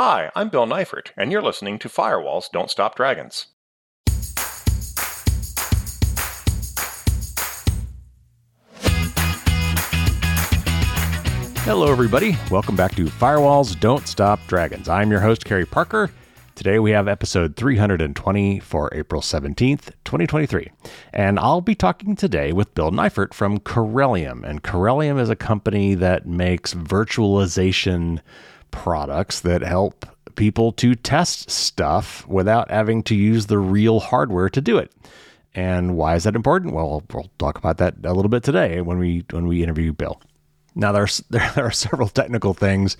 Hi, I'm Bill Neifert, and you're listening to Firewalls Don't Stop Dragons. Hello, everybody. Welcome back to Firewalls Don't Stop Dragons. I'm your host, Carey Parker. Today we have episode 320 for April 17th, 2023. And I'll be talking today with Bill Neifert from Corellium. And Corellium is a company that makes virtualization products that help people to test stuff without having to use the real hardware to do it. And why is that important? Well, we'll talk about that a little bit today when we when we interview Bill. Now, there's, there are several technical things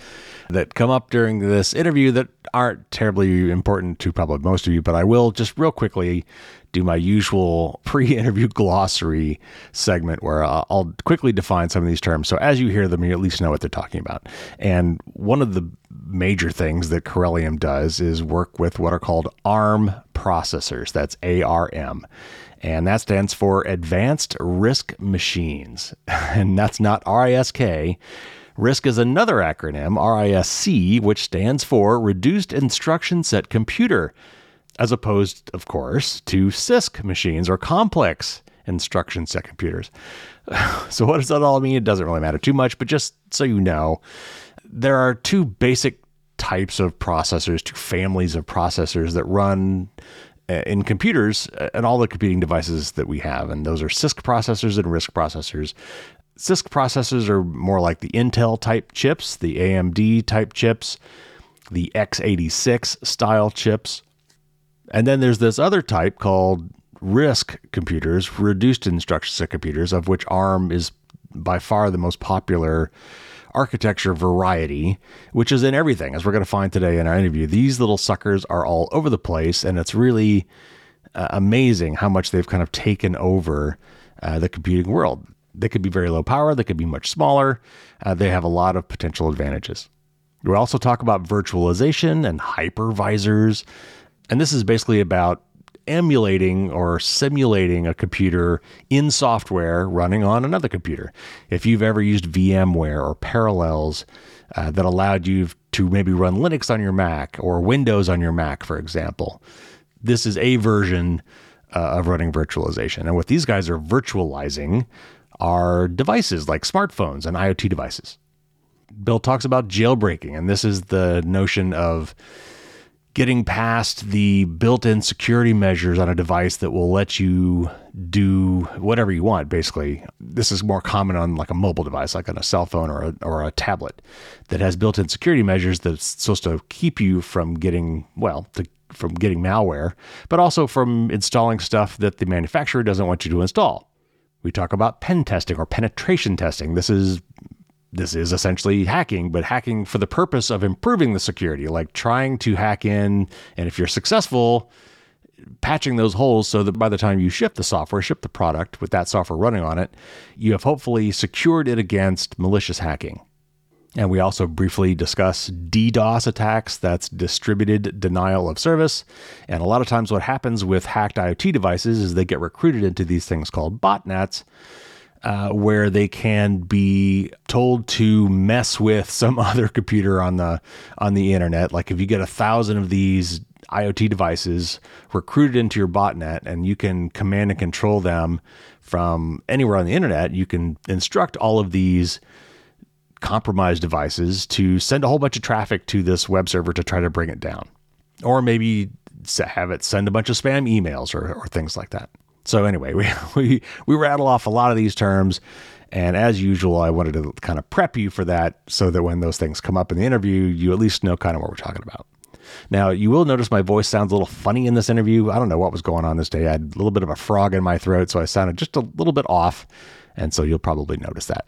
that come up during this interview that aren't terribly important to probably most of you, but I will just real quickly do my usual pre interview glossary segment where uh, I'll quickly define some of these terms. So as you hear them, you at least know what they're talking about. And one of the major things that Corellium does is work with what are called ARM processors. That's ARM and that stands for Advanced RISC Machines. And that's not RISK. RISC is another acronym, RISC, which stands for Reduced Instruction Set Computer, as opposed, of course, to CISC machines or complex instruction set computers. So, what does that all mean? It doesn't really matter too much, but just so you know, there are two basic types of processors, two families of processors that run in computers uh, and all the computing devices that we have. And those are CISC processors and RISC processors. CISC processors are more like the Intel type chips, the AMD type chips, the x86 style chips. And then there's this other type called RISC computers, reduced instruction set computers, of which ARM is by far the most popular architecture variety, which is in everything, as we're going to find today in our interview. These little suckers are all over the place, and it's really uh, amazing how much they've kind of taken over uh, the computing world. They could be very low power, they could be much smaller. Uh, they have a lot of potential advantages. We also talk about virtualization and hypervisors. And this is basically about emulating or simulating a computer in software running on another computer. If you've ever used VMware or Parallels uh, that allowed you to maybe run Linux on your Mac or Windows on your Mac, for example, this is a version uh, of running virtualization. And what these guys are virtualizing are devices like smartphones and IoT devices. Bill talks about jailbreaking, and this is the notion of getting past the built-in security measures on a device that will let you do whatever you want basically. This is more common on like a mobile device like on a cell phone or a, or a tablet that has built-in security measures that's supposed to keep you from getting well to, from getting malware but also from installing stuff that the manufacturer doesn't want you to install. We talk about pen testing or penetration testing. This is this is essentially hacking, but hacking for the purpose of improving the security, like trying to hack in. And if you're successful, patching those holes so that by the time you ship the software, ship the product with that software running on it, you have hopefully secured it against malicious hacking. And we also briefly discuss DDoS attacks, that's distributed denial of service. And a lot of times, what happens with hacked IoT devices is they get recruited into these things called botnets uh, where they can be told to mess with some other computer on the on the internet. Like if you get a thousand of these IoT devices recruited into your botnet, and you can command and control them from anywhere on the internet, you can instruct all of these compromised devices to send a whole bunch of traffic to this web server to try to bring it down, or maybe have it send a bunch of spam emails or, or things like that. So anyway, we, we we rattle off a lot of these terms, and as usual, I wanted to kind of prep you for that so that when those things come up in the interview, you at least know kind of what we're talking about. Now, you will notice my voice sounds a little funny in this interview. I don't know what was going on this day. I had a little bit of a frog in my throat, so I sounded just a little bit off, and so you'll probably notice that.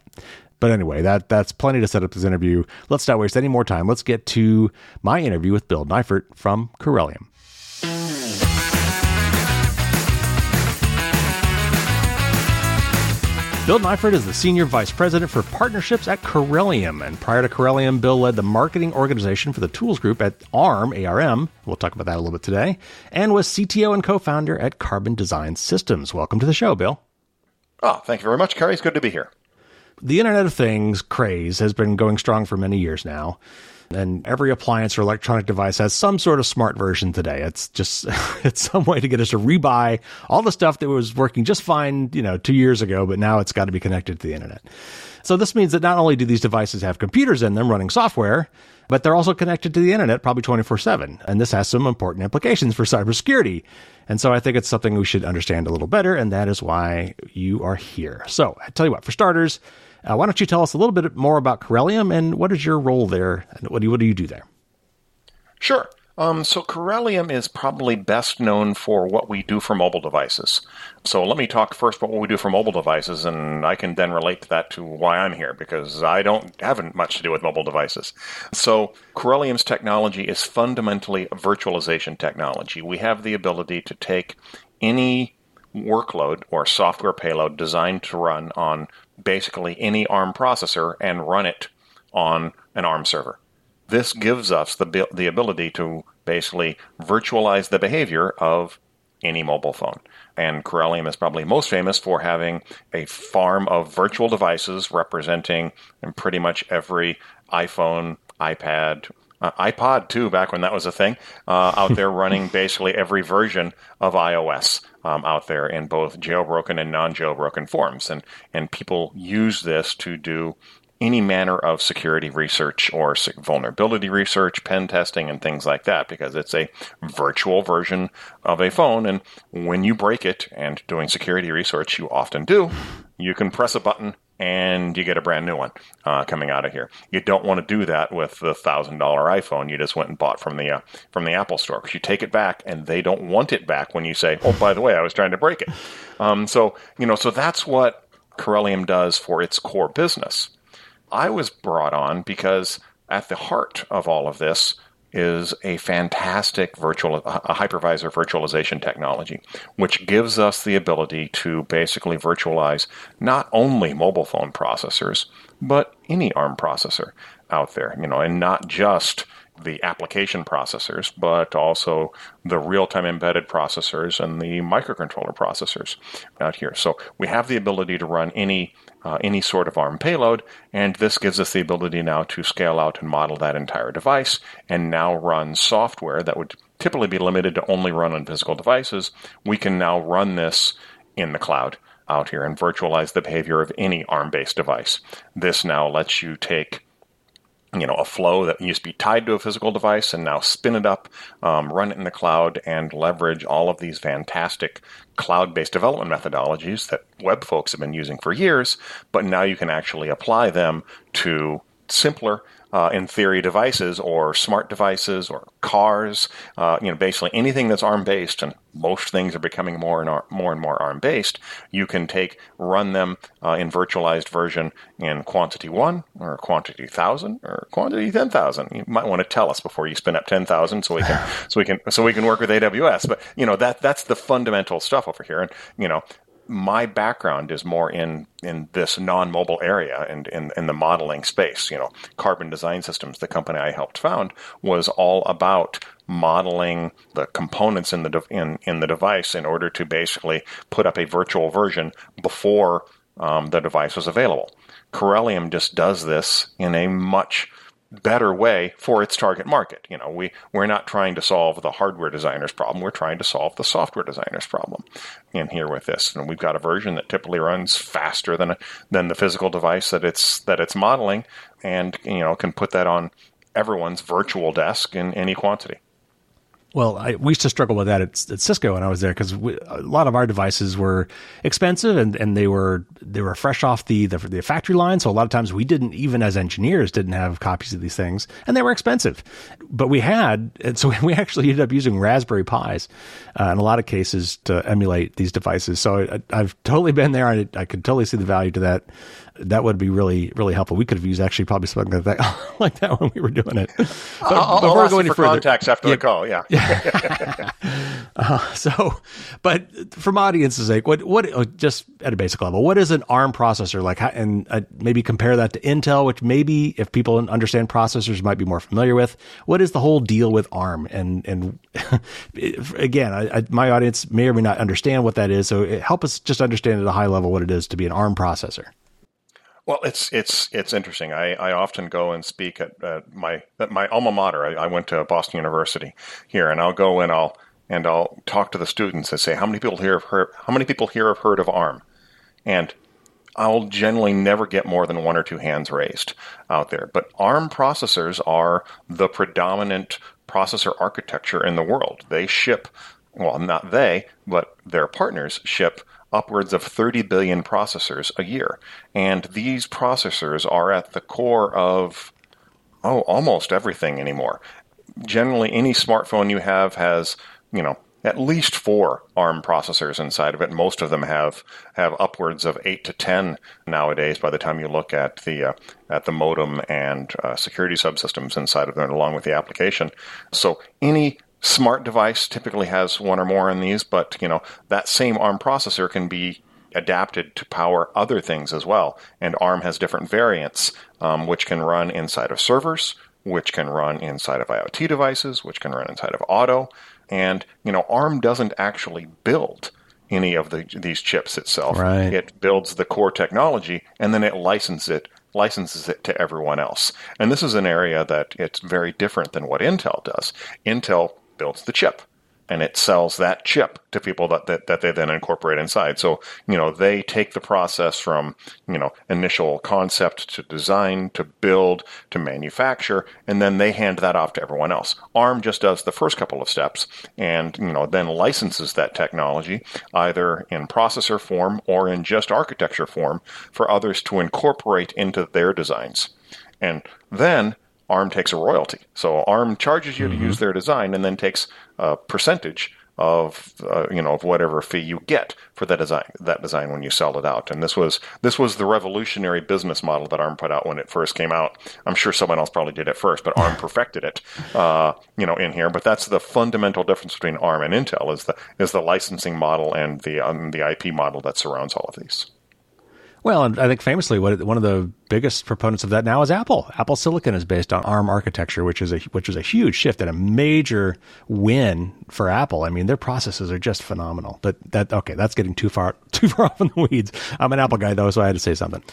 But anyway, that that's plenty to set up this interview. Let's not waste any more time. Let's get to my interview with Bill Neifert from Corellium. Bill Neifert is the Senior Vice President for Partnerships at Corellium. And prior to Corellium, Bill led the marketing organization for the tools group at ARM, ARM. We'll talk about that a little bit today. And was CTO and co founder at Carbon Design Systems. Welcome to the show, Bill. Oh, thank you very much, Carey. It's good to be here. The Internet of Things craze has been going strong for many years now. And every appliance or electronic device has some sort of smart version today. It's just, it's some way to get us to rebuy all the stuff that was working just fine, you know, two years ago, but now it's got to be connected to the internet. So this means that not only do these devices have computers in them running software, but they're also connected to the internet probably 24 7. And this has some important implications for cybersecurity. And so I think it's something we should understand a little better. And that is why you are here. So I tell you what, for starters, uh, why don't you tell us a little bit more about Corellium and what is your role there? And what do you, what do you do there? Sure. Um, so Corellium is probably best known for what we do for mobile devices. So let me talk first about what we do for mobile devices, and I can then relate that to why I'm here because I don't haven't much to do with mobile devices. So Corellium's technology is fundamentally a virtualization technology. We have the ability to take any workload or software payload designed to run on basically any ARM processor and run it on an ARM server. This gives us the, the ability to basically virtualize the behavior of any mobile phone. And Corellium is probably most famous for having a farm of virtual devices representing pretty much every iPhone, iPad, uh, iPod too, back when that was a thing, uh, out there running basically every version of iOS um, out there in both jailbroken and non-jailbroken forms, and and people use this to do any manner of security research or vulnerability research, pen testing, and things like that, because it's a virtual version of a phone. And when you break it, and doing security research, you often do, you can press a button and you get a brand new one uh, coming out of here. You don't want to do that with the thousand dollar iPhone you just went and bought from the uh, from the Apple Store because you take it back and they don't want it back when you say, "Oh, by the way, I was trying to break it." Um, so you know, so that's what Corellium does for its core business. I was brought on because at the heart of all of this is a fantastic virtual a hypervisor virtualization technology which gives us the ability to basically virtualize not only mobile phone processors but any ARM processor out there you know and not just the application processors, but also the real time embedded processors and the microcontroller processors out here. So we have the ability to run any uh, any sort of ARM payload, and this gives us the ability now to scale out and model that entire device and now run software that would typically be limited to only run on physical devices. We can now run this in the cloud out here and virtualize the behavior of any ARM based device. This now lets you take you know, a flow that used to be tied to a physical device and now spin it up, um, run it in the cloud, and leverage all of these fantastic cloud based development methodologies that web folks have been using for years. But now you can actually apply them to simpler uh, in theory, devices or smart devices or cars. Uh, you know, basically anything that's ARM based, and most things are becoming more and more and more ARM based. You can take run them uh, in virtualized version in quantity one or quantity thousand or quantity ten thousand. You might want to tell us before you spin up ten thousand, so we can so we can so we can work with AWS. But you know that that's the fundamental stuff over here, and you know my background is more in in this non-mobile area and in, in the modeling space. You know, Carbon Design Systems, the company I helped found, was all about modeling the components in the de- in in the device in order to basically put up a virtual version before um, the device was available. Corellium just does this in a much better way for its target market. You know, we, we're not trying to solve the hardware designer's problem. We're trying to solve the software designer's problem in here with this. And we've got a version that typically runs faster than, a, than the physical device that it's, that it's modeling and, you know, can put that on everyone's virtual desk in any quantity. Well, I, we used to struggle with that at, at Cisco when I was there because a lot of our devices were expensive and, and they were they were fresh off the, the, the factory line. So a lot of times we didn't even as engineers didn't have copies of these things, and they were expensive. But we had, and so we actually ended up using Raspberry Pis uh, in a lot of cases to emulate these devices. So I, have totally been there. I, I could totally see the value to that that would be really really helpful. We could have used actually probably something like that, like that when we were doing it. But I'll, before I'll go any for further, contacts after yeah, the call, yeah. yeah. uh, so, but from audience's sake, what what uh, just at a basic level, what is an ARM processor like? And uh, maybe compare that to Intel, which maybe if people understand processors might be more familiar with. What is the whole deal with ARM? And and again, I, I, my audience may or may not understand what that is. So help us just understand at a high level what it is to be an ARM processor. Well, it's it's it's interesting. I, I often go and speak at, my at my alma mater. I, I, went to Boston University here, and I'll go and I'll and I'll talk to the students and say, how many people here have heard how many people here have heard of ARM? And I'll generally never get more than one or two hands raised out there. But ARM processors are the predominant processor architecture in the world. They ship, well, not they, but their partners ship upwards of 30 billion processors a year. And these processors are at the core of, oh, almost everything anymore. Generally, any smartphone you have has, you know, at least four ARM processors inside of it. Most of them have have upwards of eight to ten nowadays. By the time you look at the uh, at the modem and uh, security subsystems inside of them, along with the application, so any smart device typically has one or more in these. But you know that same ARM processor can be adapted to power other things as well. And ARM has different variants, um, which can run inside of servers, which can run inside of IoT devices, which can run inside of auto. And you know, ARM doesn't actually build any of the, these chips itself. Right. It builds the core technology and then it licenses it licenses it to everyone else. And this is an area that it's very different than what Intel does. Intel builds the chip and it sells that chip to people that, that, that they then incorporate inside. So, you know, they take the process from, you know, initial concept to design to build to manufacture, and then they hand that off to everyone else. ARM just does the first couple of steps and, you know, then licenses that technology either in processor form or in just architecture form for others to incorporate into their designs. And then ARM takes a royalty. So ARM charges you mm-hmm. to use their design and then takes a percentage of uh, you know of whatever fee you get for that design that design when you sell it out. And this was this was the revolutionary business model that ARM put out when it first came out. I'm sure someone else probably did it first, but ARM perfected it. Uh, you know in here. But that's the fundamental difference between ARM and Intel is the is the licensing model and the um, the IP model that surrounds all of these. Well, and I think famously, what, one of the biggest proponents of that now is Apple. Apple Silicon is based on ARM architecture, which is a which is a huge shift and a major win for Apple. I mean, their processes are just phenomenal. But that okay, that's getting too far too far off in the weeds. I'm an Apple guy though, so I had to say something.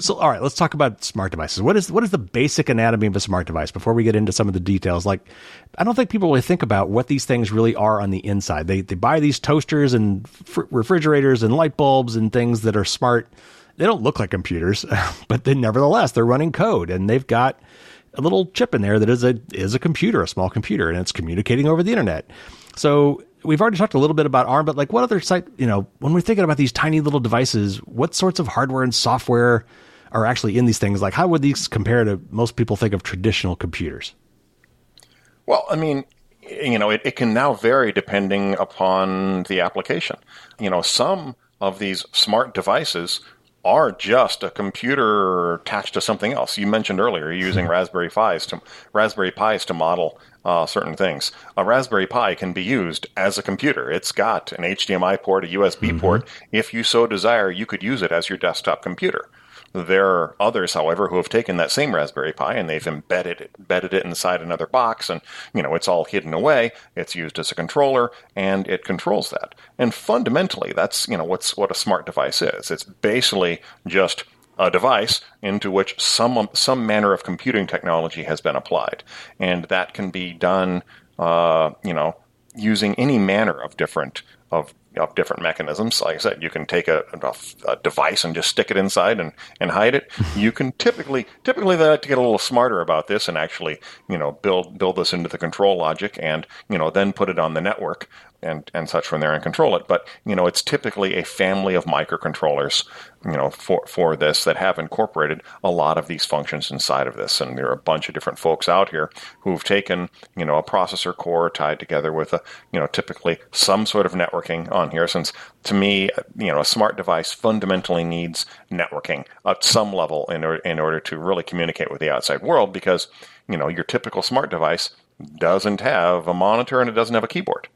So, all right, let's talk about smart devices. What is what is the basic anatomy of a smart device before we get into some of the details? Like, I don't think people really think about what these things really are on the inside. They they buy these toasters and fr- refrigerators and light bulbs and things that are smart they don't look like computers, but they nevertheless they're running code and they've got a little chip in there that is a is a computer, a small computer, and it's communicating over the internet. So we've already talked a little bit about ARM, but like what other site, you know, when we're thinking about these tiny little devices, what sorts of hardware and software are actually in these things? Like how would these compare to most people think of traditional computers? Well, I mean, you know, it, it can now vary depending upon the application. You know, some of these smart devices are just a computer attached to something else. You mentioned earlier using mm-hmm. Raspberry Pis to Raspberry Pis to model uh, certain things. A Raspberry Pi can be used as a computer. It's got an HDMI port, a USB mm-hmm. port. If you so desire, you could use it as your desktop computer. There are others, however, who have taken that same Raspberry Pi and they've embedded it, embedded it inside another box, and you know it's all hidden away. It's used as a controller, and it controls that. And fundamentally, that's you know what's what a smart device is. It's basically just a device into which some some manner of computing technology has been applied, and that can be done, uh, you know, using any manner of different of of different mechanisms. Like I said, you can take a, a, a, device and just stick it inside and, and hide it. you can typically typically they like to get a little smarter about this and actually you know build build this into the control logic and you know then put it on the network and, and such there and control it. But, you know, it's typically a family of microcontrollers, you know, for, for this that have incorporated a lot of these functions inside of this. And there are a bunch of different folks out here who've taken, you know, a processor core tied together with a, you know, typically some sort of networking on here. Since to me, you know, a smart device fundamentally needs networking at some level in order, in order to really communicate with the outside world because, you know, your typical smart device doesn't have a monitor and it doesn't have a keyboard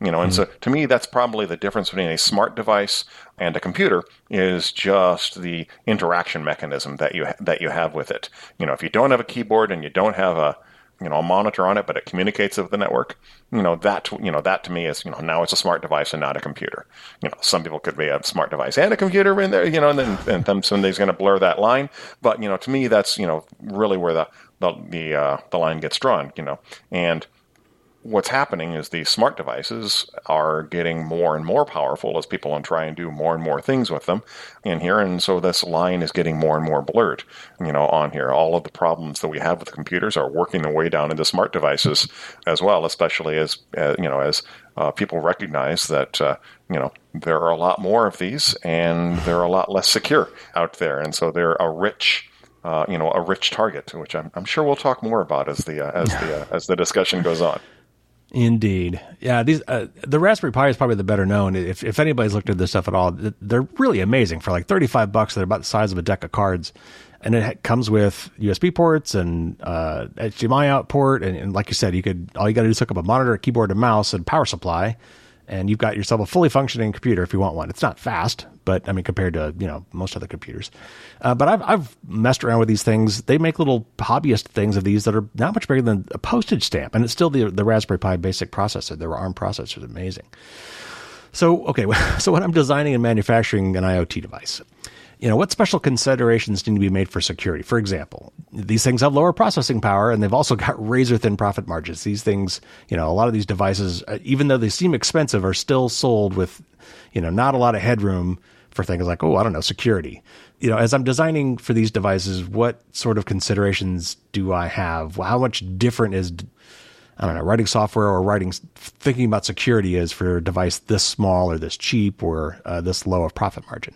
you know, and mm-hmm. so to me, that's probably the difference between a smart device and a computer is just the interaction mechanism that you ha- that you have with it. You know, if you don't have a keyboard and you don't have a you know a monitor on it, but it communicates with the network. You know that you know that to me is you know now it's a smart device and not a computer. You know some people could be a smart device and a computer in there. You know, and then and then somebody's going to blur that line. But you know to me that's you know really where the the the, uh, the line gets drawn. You know, and what's happening is these smart devices are getting more and more powerful as people try and do more and more things with them in here. And so this line is getting more and more blurred, you know, on here. All of the problems that we have with computers are working their way down into smart devices as well, especially as, uh, you know, as uh, people recognize that, uh, you know, there are a lot more of these and they're a lot less secure out there. And so they're a rich, uh, you know, a rich target, which I'm, I'm, sure we'll talk more about as the uh, as the uh, as the discussion goes on. Indeed, yeah. These uh, the Raspberry Pi is probably the better known. If if anybody's looked at this stuff at all, they're really amazing for like thirty five bucks. They're about the size of a deck of cards, and it comes with USB ports and uh, HDMI out port, and, and, like you said, you could all you got to do is hook up a monitor, a keyboard, a mouse, and power supply, and you've got yourself a fully functioning computer if you want one. It's not fast, but I mean compared to you know most other computers. Uh, but I've I've messed around with these things. They make little hobbyist things of these that are not much bigger than a postage stamp, and it's still the the Raspberry Pi basic processor. Their ARM processor is amazing. So okay, so when I'm designing and manufacturing an IoT device, you know, what special considerations need to be made for security? For example, these things have lower processing power and they've also got razor thin profit margins. These things, you know, a lot of these devices, uh, even though they seem expensive, are still sold with, you know, not a lot of headroom for things like, oh, I don't know, security. You know, as I'm designing for these devices, what sort of considerations do I have? How much different is, I don't know, writing software or writing, thinking about security is for a device this small or this cheap or uh, this low of profit margin?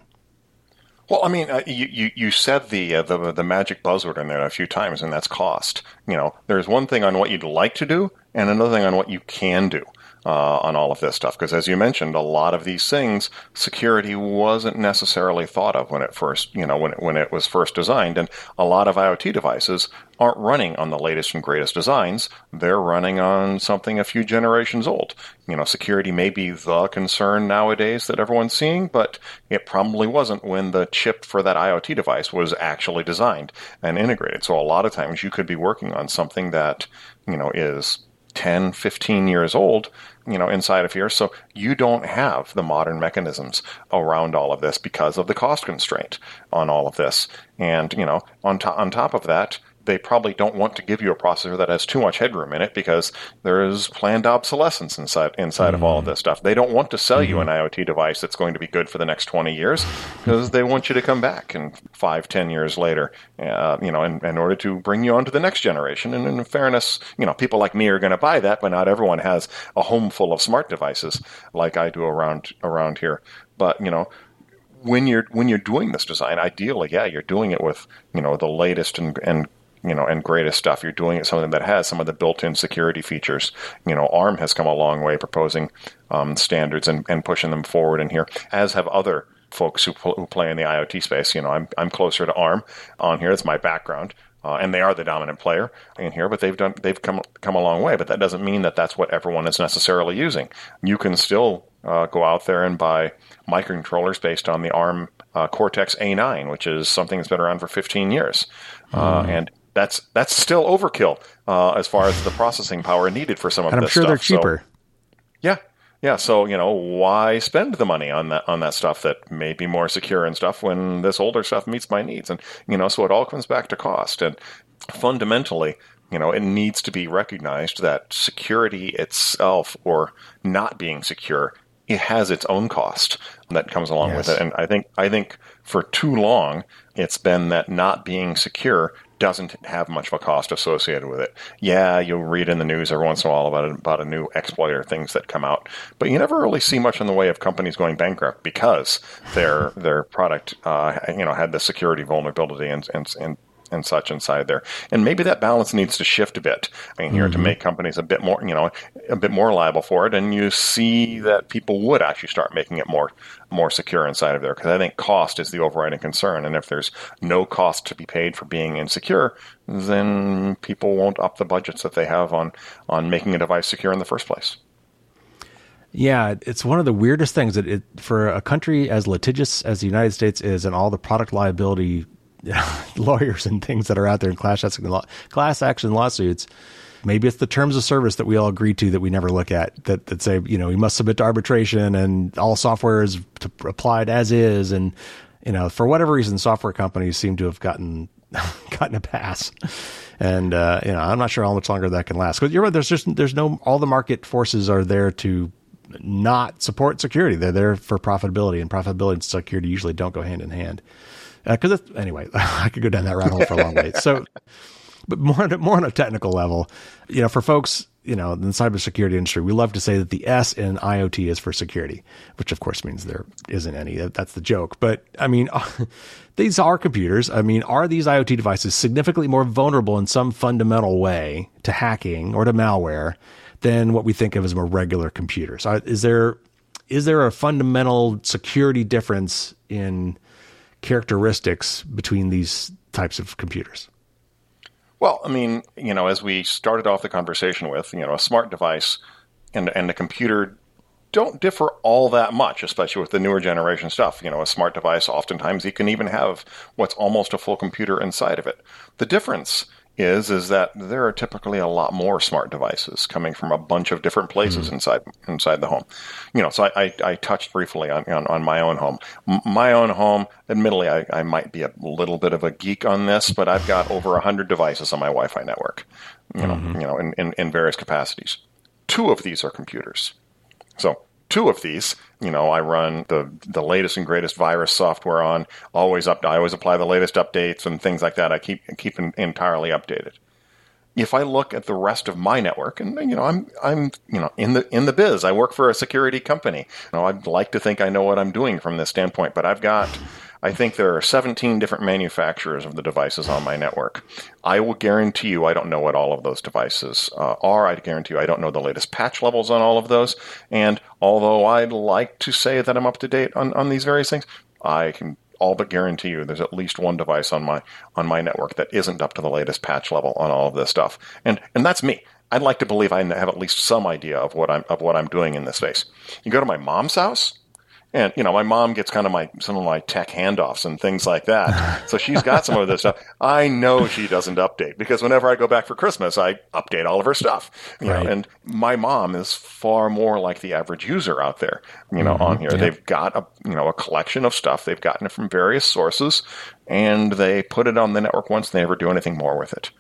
Well, I mean, uh, you, you, you said the, uh, the the magic buzzword in there a few times, and that's cost. You know, there's one thing on what you'd like to do, and another thing on what you can do uh, on all of this stuff. Because as you mentioned, a lot of these things, security wasn't necessarily thought of when it first, you know, when it, when it was first designed. And a lot of IoT devices aren't running on the latest and greatest designs. They're running on something a few generations old. You know, security may be the concern nowadays that everyone's seeing, but it probably wasn't when the chip for that IoT device was actually designed and integrated. So a lot of times you could be working on something that, you know, is 10, 15 years old you know, inside of here. So you don't have the modern mechanisms around all of this because of the cost constraint on all of this. And, you know, on, to- on top of that, they probably don't want to give you a processor that has too much headroom in it because there is planned obsolescence inside inside mm-hmm. of all of mm-hmm. this stuff. They don't want to sell mm-hmm. you an IoT device that's going to be good for the next twenty years because they want you to come back in five, ten years later, uh, you know, in, in, order to bring you on to the next generation. And in fairness, you know, people like me are going to buy that, but not everyone has a home full of smart devices like I do around around here. But you know, when you're when you're doing this design, ideally, yeah, you're doing it with you know the latest and, and you know, and greatest stuff. You're doing it something that has some of the built-in security features. You know, ARM has come a long way proposing um, standards and, and pushing them forward in here, as have other folks who, who play in the IoT space. You know, I'm I'm closer to ARM on here. That's my background. Uh, and they are the dominant player in here, but they've done they've come come a long way. But that doesn't mean that that's what everyone is necessarily using. You can still uh, go out there and buy microcontrollers based on the ARM uh, Cortex A9, which is something that's been around for 15 years, mm. and that's that's still overkill uh, as far as the processing power needed for some of and this I'm sure stuff. they're cheaper. So, yeah, yeah. So you know, why spend the money on that on that stuff that may be more secure and stuff when this older stuff meets my needs? And you know, so it all comes back to cost. And fundamentally, you know, it needs to be recognized that security itself or not being secure it has its own cost that comes along yes. with it. And I think I think for too long it's been that not being secure doesn't have much of a cost associated with it. Yeah, you'll read in the news every once in a while about about a new exploit or things that come out, but you never really see much in the way of companies going bankrupt because their their product, uh, you know, had the security vulnerability and and, and and such inside there. And maybe that balance needs to shift a bit. I mean, here mm-hmm. to make companies a bit more, you know, a bit more liable for it. And you see that people would actually start making it more, more secure inside of there. Because I think cost is the overriding concern. And if there's no cost to be paid for being insecure, then people won't up the budgets that they have on, on making a device secure in the first place. Yeah, it's one of the weirdest things that it, for a country as litigious as the United States is, and all the product liability lawyers and things that are out there in class action, class action lawsuits, maybe it's the terms of service that we all agree to that we never look at that that say you know we must submit to arbitration and all software is applied as is. And you know for whatever reason software companies seem to have gotten gotten a pass. And uh, you know I'm not sure how much longer that can last. Because you're right there's just there's no all the market forces are there to not support security. They're there for profitability and profitability and security usually don't go hand in hand because uh, anyway I could go down that rabbit hole for a long way so but more more on a technical level, you know, for folks, you know, in the cybersecurity industry, we love to say that the S in IoT is for security, which of course means there isn't any. That's the joke. But I mean, these are computers. I mean, are these IoT devices significantly more vulnerable in some fundamental way to hacking or to malware than what we think of as more regular computers? Is there is there a fundamental security difference in characteristics between these types of computers? Well, I mean, you know, as we started off the conversation with, you know, a smart device and and a computer don't differ all that much, especially with the newer generation stuff. You know, a smart device, oftentimes you can even have what's almost a full computer inside of it. The difference is is that there are typically a lot more smart devices coming from a bunch of different places mm-hmm. inside inside the home. You know, so I, I, I touched briefly on, on, on my own home. M- my own home, admittedly, I, I might be a little bit of a geek on this, but I've got over hundred devices on my Wi-Fi network. You know, mm-hmm. you know, in, in, in various capacities. Two of these are computers. So two of these. You know, I run the the latest and greatest virus software on. Always up. I always apply the latest updates and things like that. I keep keep entirely updated. If I look at the rest of my network, and you know, I'm I'm you know in the in the biz. I work for a security company. You know, I'd like to think I know what I'm doing from this standpoint, but I've got I think there are 17 different manufacturers of the devices on my network. I will guarantee you I don't know what all of those devices uh, are. I guarantee you I don't know the latest patch levels on all of those. And although I'd like to say that I'm up to date on, on these various things, I can all but guarantee you there's at least one device on my on my network that isn't up to the latest patch level on all of this stuff. And and that's me. I'd like to believe I have at least some idea of what I'm of what I'm doing in this space. You go to my mom's house, and you know, my mom gets kind of my some of my tech handoffs and things like that. So she's got some of this stuff. I know she doesn't update because whenever I go back for Christmas, I update all of her stuff. You right. know, and my mom is far more like the average user out there. You know, mm-hmm. on here, they've got a you know a collection of stuff. They've gotten it from various sources, and they put it on the network once. They never do anything more with it.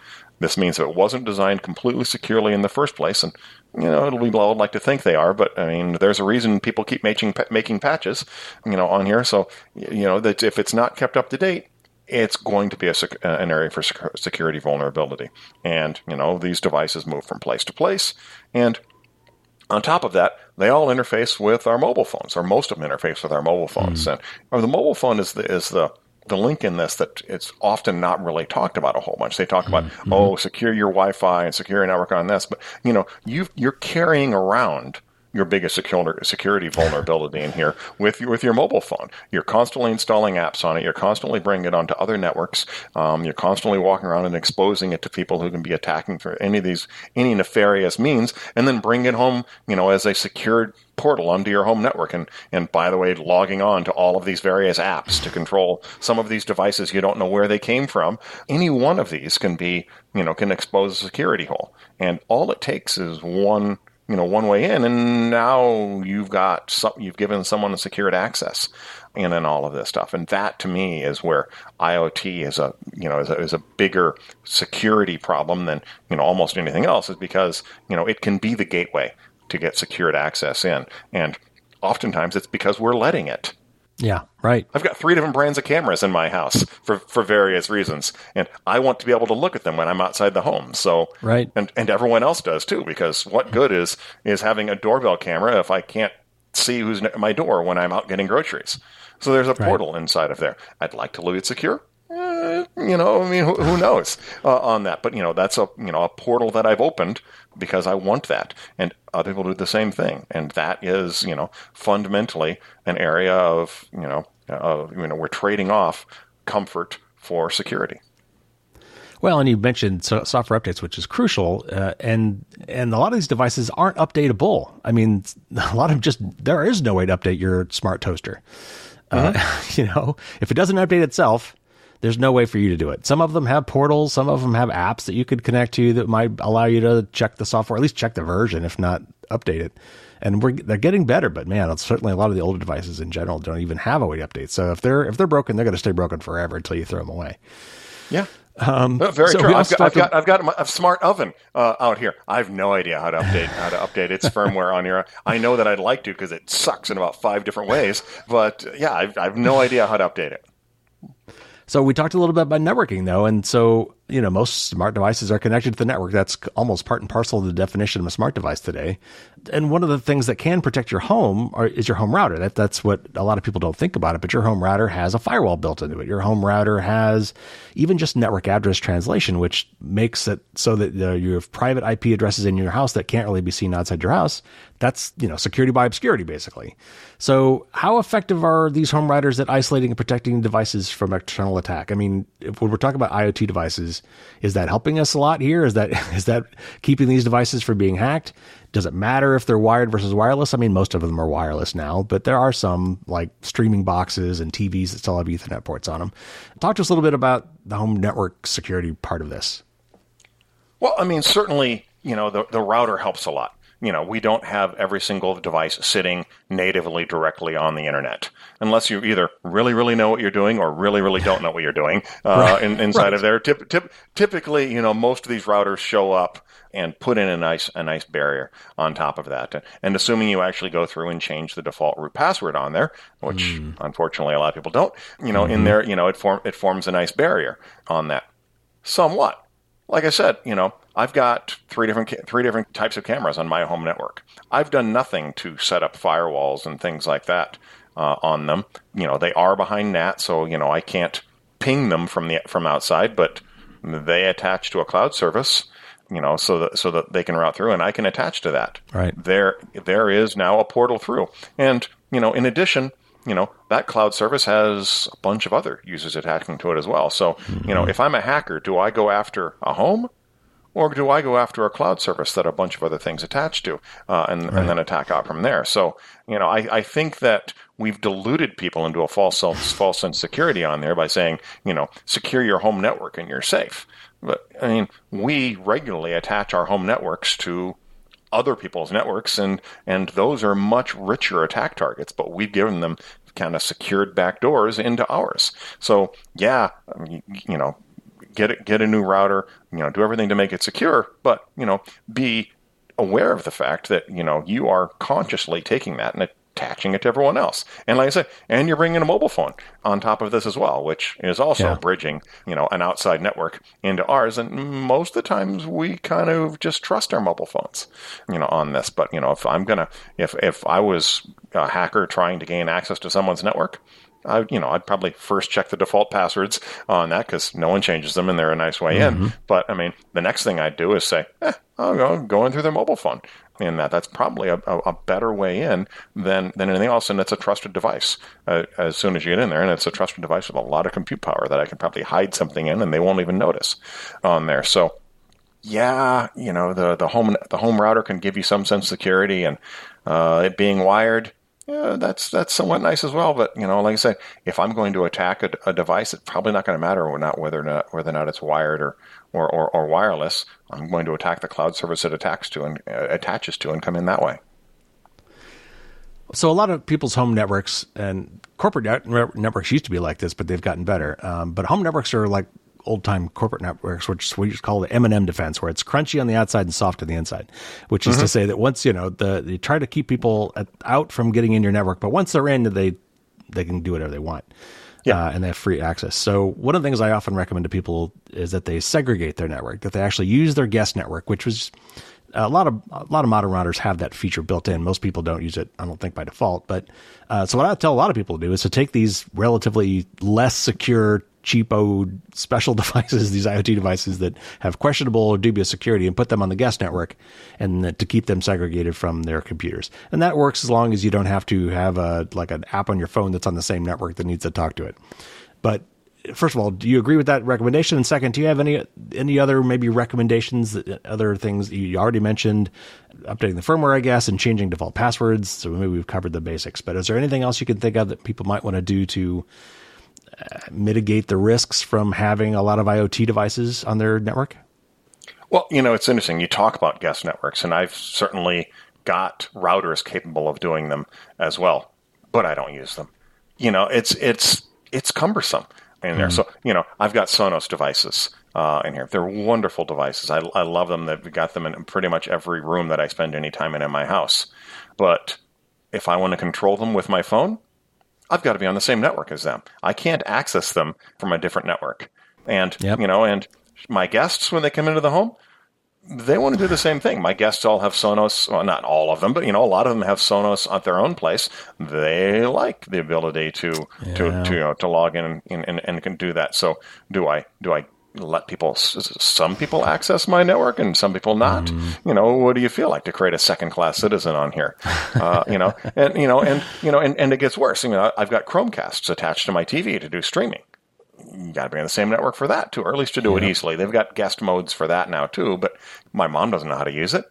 This means that it wasn't designed completely securely in the first place, and you know, it'll be low. I'd like to think they are, but I mean, there's a reason people keep making making patches, you know, on here. So, you know, that if it's not kept up to date, it's going to be a, an area for security vulnerability. And you know, these devices move from place to place, and on top of that, they all interface with our mobile phones, or most of them interface with our mobile phones. Mm. And the mobile phone is the is the the link in this that it's often not really talked about a whole bunch. They talk about, mm-hmm. oh, secure your Wi-Fi and secure your network on this, but you know, you you're carrying around your biggest security vulnerability in here with with your mobile phone. You're constantly installing apps on it. You're constantly bringing it onto other networks. Um, you're constantly walking around and exposing it to people who can be attacking for any of these any nefarious means, and then bring it home, you know, as a secured portal onto your home network. And and by the way, logging on to all of these various apps to control some of these devices you don't know where they came from. Any one of these can be, you know, can expose a security hole. And all it takes is one you know one way in and now you've got some, you've given someone a secured access and all of this stuff. And that to me is where IoT is a you know is a, is a bigger security problem than you know almost anything else is because you know it can be the gateway to get secured access in. And oftentimes it's because we're letting it yeah, right. I've got three different brands of cameras in my house for, for various reasons, and I want to be able to look at them when I'm outside the home. So, right, and and everyone else does too, because what good is is having a doorbell camera if I can't see who's at my door when I'm out getting groceries? So there's a portal inside of there. I'd like to leave it secure. Eh, you know, I mean, who, who knows uh, on that? But you know, that's a you know a portal that I've opened because I want that, and other people do the same thing, and that is you know fundamentally an area of you know of you know we're trading off comfort for security. Well, and you mentioned so software updates, which is crucial, uh, and and a lot of these devices aren't updatable. I mean, a lot of just there is no way to update your smart toaster. Uh, mm-hmm. Uh, you know, if it doesn't update itself, there's no way for you to do it. Some of them have portals, some of them have apps that you could connect to that might allow you to check the software, at least check the version, if not update it. And we're they're getting better, but man, it's certainly a lot of the older devices in general don't even have a way to update. So if they're if they're broken, they're going to stay broken forever until you throw them away. Yeah. Um, no, very so true. I've got, I've got, I've got a smart oven uh, out here. I have no idea how to update how to update its firmware on here. I know that I'd like to because it sucks in about five different ways. But yeah, I've, I have no idea how to update it. So we talked a little bit about networking though, and so you know most smart devices are connected to the network. That's almost part and parcel of the definition of a smart device today. And one of the things that can protect your home are, is your home router. That that's what a lot of people don't think about it. But your home router has a firewall built into it. Your home router has even just network address translation, which makes it so that uh, you have private IP addresses in your house that can't really be seen outside your house. That's you know security by obscurity basically. So, how effective are these home routers at isolating and protecting devices from external attack? I mean, when we're talking about IoT devices, is that helping us a lot here? Is that is that keeping these devices from being hacked? Does it matter if they're wired versus wireless? I mean, most of them are wireless now, but there are some like streaming boxes and TVs that still have Ethernet ports on them. Talk to us a little bit about the home network security part of this. Well, I mean, certainly, you know, the, the router helps a lot you know, we don't have every single device sitting natively directly on the internet, unless you either really, really know what you're doing or really, really don't know what you're doing uh, right. in, inside right. of there. Tip, tip, typically, you know, most of these routers show up and put in a nice, a nice barrier on top of that. And assuming you actually go through and change the default root password on there, which mm. unfortunately a lot of people don't, you know, mm-hmm. in there, you know, it form, it forms a nice barrier on that. Somewhat. Like I said, you know, I've got three different three different types of cameras on my home network. I've done nothing to set up firewalls and things like that uh, on them. You know, they are behind NAT, so you know I can't ping them from the from outside, but they attach to a cloud service. You know, so that so that they can route through, and I can attach to that. Right there, there is now a portal through, and you know, in addition, you know that cloud service has a bunch of other users attaching to it as well. So, mm-hmm. you know, if I'm a hacker, do I go after a home or do I go after a cloud service that a bunch of other things attached to uh, and, right. and then attack out from there? So, you know, I, I think that we've deluded people into a false false sense of security on there by saying, you know, secure your home network and you're safe. But I mean, we regularly attach our home networks to other people's networks, and and those are much richer attack targets. But we've given them kind of secured backdoors into ours. So yeah, you know, get it, get a new router, you know, do everything to make it secure, but you know, be aware of the fact that you know you are consciously taking that and attaching it to everyone else. And like I said, and you're bringing a mobile phone on top of this as well, which is also yeah. bridging, you know, an outside network into ours. And most of the times we kind of just trust our mobile phones, you know, on this. But you know, if I'm gonna, if if I was a hacker trying to gain access to someone's network, I, you know, I'd probably first check the default passwords on that because no one changes them and they're a nice way mm-hmm. in. But I mean, the next thing I'd do is say, eh, I'll go, go in through their mobile phone. And that that's probably a, a, a, better way in than, than anything else. And it's a trusted device uh, as soon as you get in there. And it's a trusted device with a lot of compute power that I can probably hide something in and they won't even notice on there. So, yeah, you know, the, the home the home router can give you some sense of security and uh, it being wired yeah, that's that's somewhat nice as well. But you know, like I said, if I'm going to attack a, a device, it's probably not going to matter or not whether or not whether or not it's wired or, or, or, or wireless. I'm going to attack the cloud service it attacks to and uh, attaches to and come in that way. So a lot of people's home networks and corporate networks used to be like this, but they've gotten better. Um, but home networks are like old time corporate networks, which we just call the M and M defense, where it's crunchy on the outside and soft on the inside. Which is mm-hmm. to say that once you know the you try to keep people at, out from getting in your network, but once they're in, they they can do whatever they want. Yeah. Uh, and they have free access. So one of the things I often recommend to people is that they segregate their network, that they actually use their guest network, which was a lot of a lot of modern routers have that feature built in. Most people don't use it, I don't think by default. But uh, so what I tell a lot of people to do is to take these relatively less secure cheapo special devices, these IoT devices that have questionable or dubious security, and put them on the guest network, and to keep them segregated from their computers. And that works as long as you don't have to have a like an app on your phone that's on the same network that needs to talk to it. But first of all, do you agree with that recommendation? And second, do you have any any other maybe recommendations, other things you already mentioned, updating the firmware, I guess, and changing default passwords? So maybe we've covered the basics. But is there anything else you can think of that people might want to do to mitigate the risks from having a lot of IoT devices on their network? Well, you know, it's interesting. You talk about guest networks, and I've certainly got routers capable of doing them as well, but I don't use them. You know, it's it's it's cumbersome in there. Mm. So you know, I've got Sonos devices uh, in here. They're wonderful devices. I, I love them. They've got them in pretty much every room that I spend any time in in my house. But if I want to control them with my phone, I've got to be on the same network as them. I can't access them from a different network. And yep. you know, and my guests when they come into the home, they want to do the same thing. My guests all have Sonos, well, not all of them, but you know, a lot of them have Sonos at their own place. They like the ability to yeah. to to you know to log in and, and and can do that. So do I do I let people some people access my network and some people not. Mm. you know what do you feel like to create a second class citizen on here? Uh, you know and you know and you know and, and it gets worse. You know i've got chromecasts attached to my tv to do streaming. You got to be on the same network for that too or at least to do yeah. it easily. They've got guest modes for that now too but my mom doesn't know how to use it.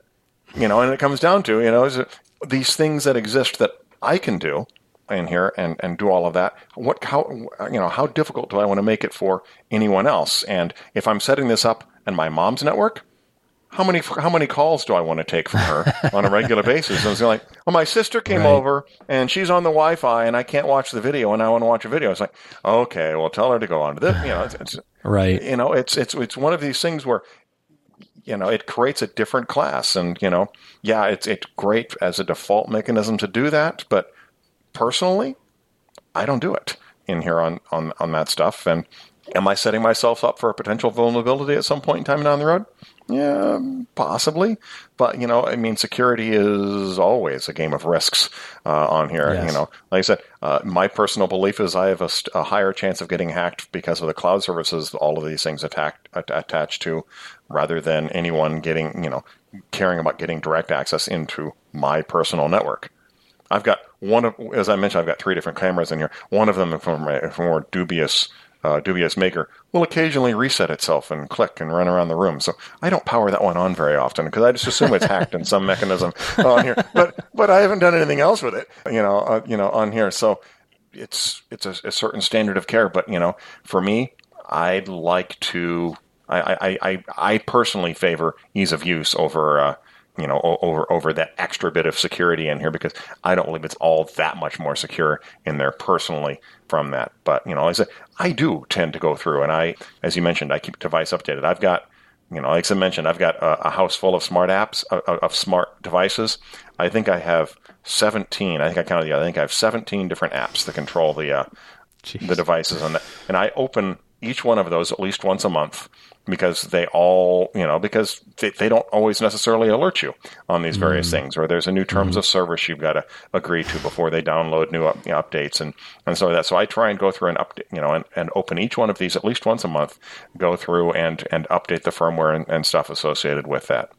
You know and it comes down to you know these things that exist that i can do in here and, and do all of that. What how you know how difficult do I want to make it for anyone else? And if I'm setting this up in my mom's network, how many how many calls do I want to take from her on a regular basis? And was like, well, my sister came right. over and she's on the Wi-Fi and I can't watch the video and I want to watch a video. It's like, okay, well, tell her to go on to this. You know, it's, it's right. You know, it's it's it's one of these things where you know it creates a different class and you know yeah it's it's great as a default mechanism to do that but personally, I don't do it in here on, on, on that stuff. And am I setting myself up for a potential vulnerability at some point in time down the road? Yeah, possibly. But, you know, I mean, security is always a game of risks uh, on here. Yes. You know, like I said, uh, my personal belief is I have a, a, higher chance of getting hacked because of the cloud services all of these things attacked, attached to rather than anyone getting, you know, caring about getting direct access into my personal network. I've got one of, as I mentioned, I've got three different cameras in here. One of them from a more dubious, uh, dubious maker will occasionally reset itself and click and run around the room. So I don't power that one on very often because I just assume it's hacked in some mechanism on here. But but I haven't done anything else with it, you know, uh, you know, on here. So it's it's a, a, certain standard of care. But you know, for me, I'd like to. I, I, I, I personally favor ease of use over uh, you know, over over that extra bit of security in here because I don't believe it's all that much more secure in there personally from that. But you know, as I, I do tend to go through, and I, as you mentioned, I keep device updated. I've got, you know, like I mentioned, I've got a, a house full of smart apps of, of, smart devices. I think I have seventeen. I think I counted the. Other, I think I have seventeen different apps that control the uh, the devices, and and I open each one of those at least once a month because they all, you know, because they, they don't always necessarily alert you on these various mm. things, or there's a new terms mm. of service you've got to agree to before they download new up, you know, updates and, and so that. So I try and go through and update, you know, and, and open each one of these at least once a month, go through and, and update the firmware and, and stuff associated with that.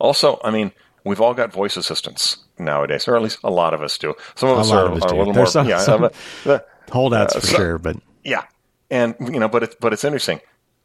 Also, I mean, we've all got voice assistants nowadays, or at least a lot of us do. Some of a us are, of us are a little There's more, some, yeah, some uh, holdouts uh, for so, sure, but yeah, and you know, but it's but it's interesting.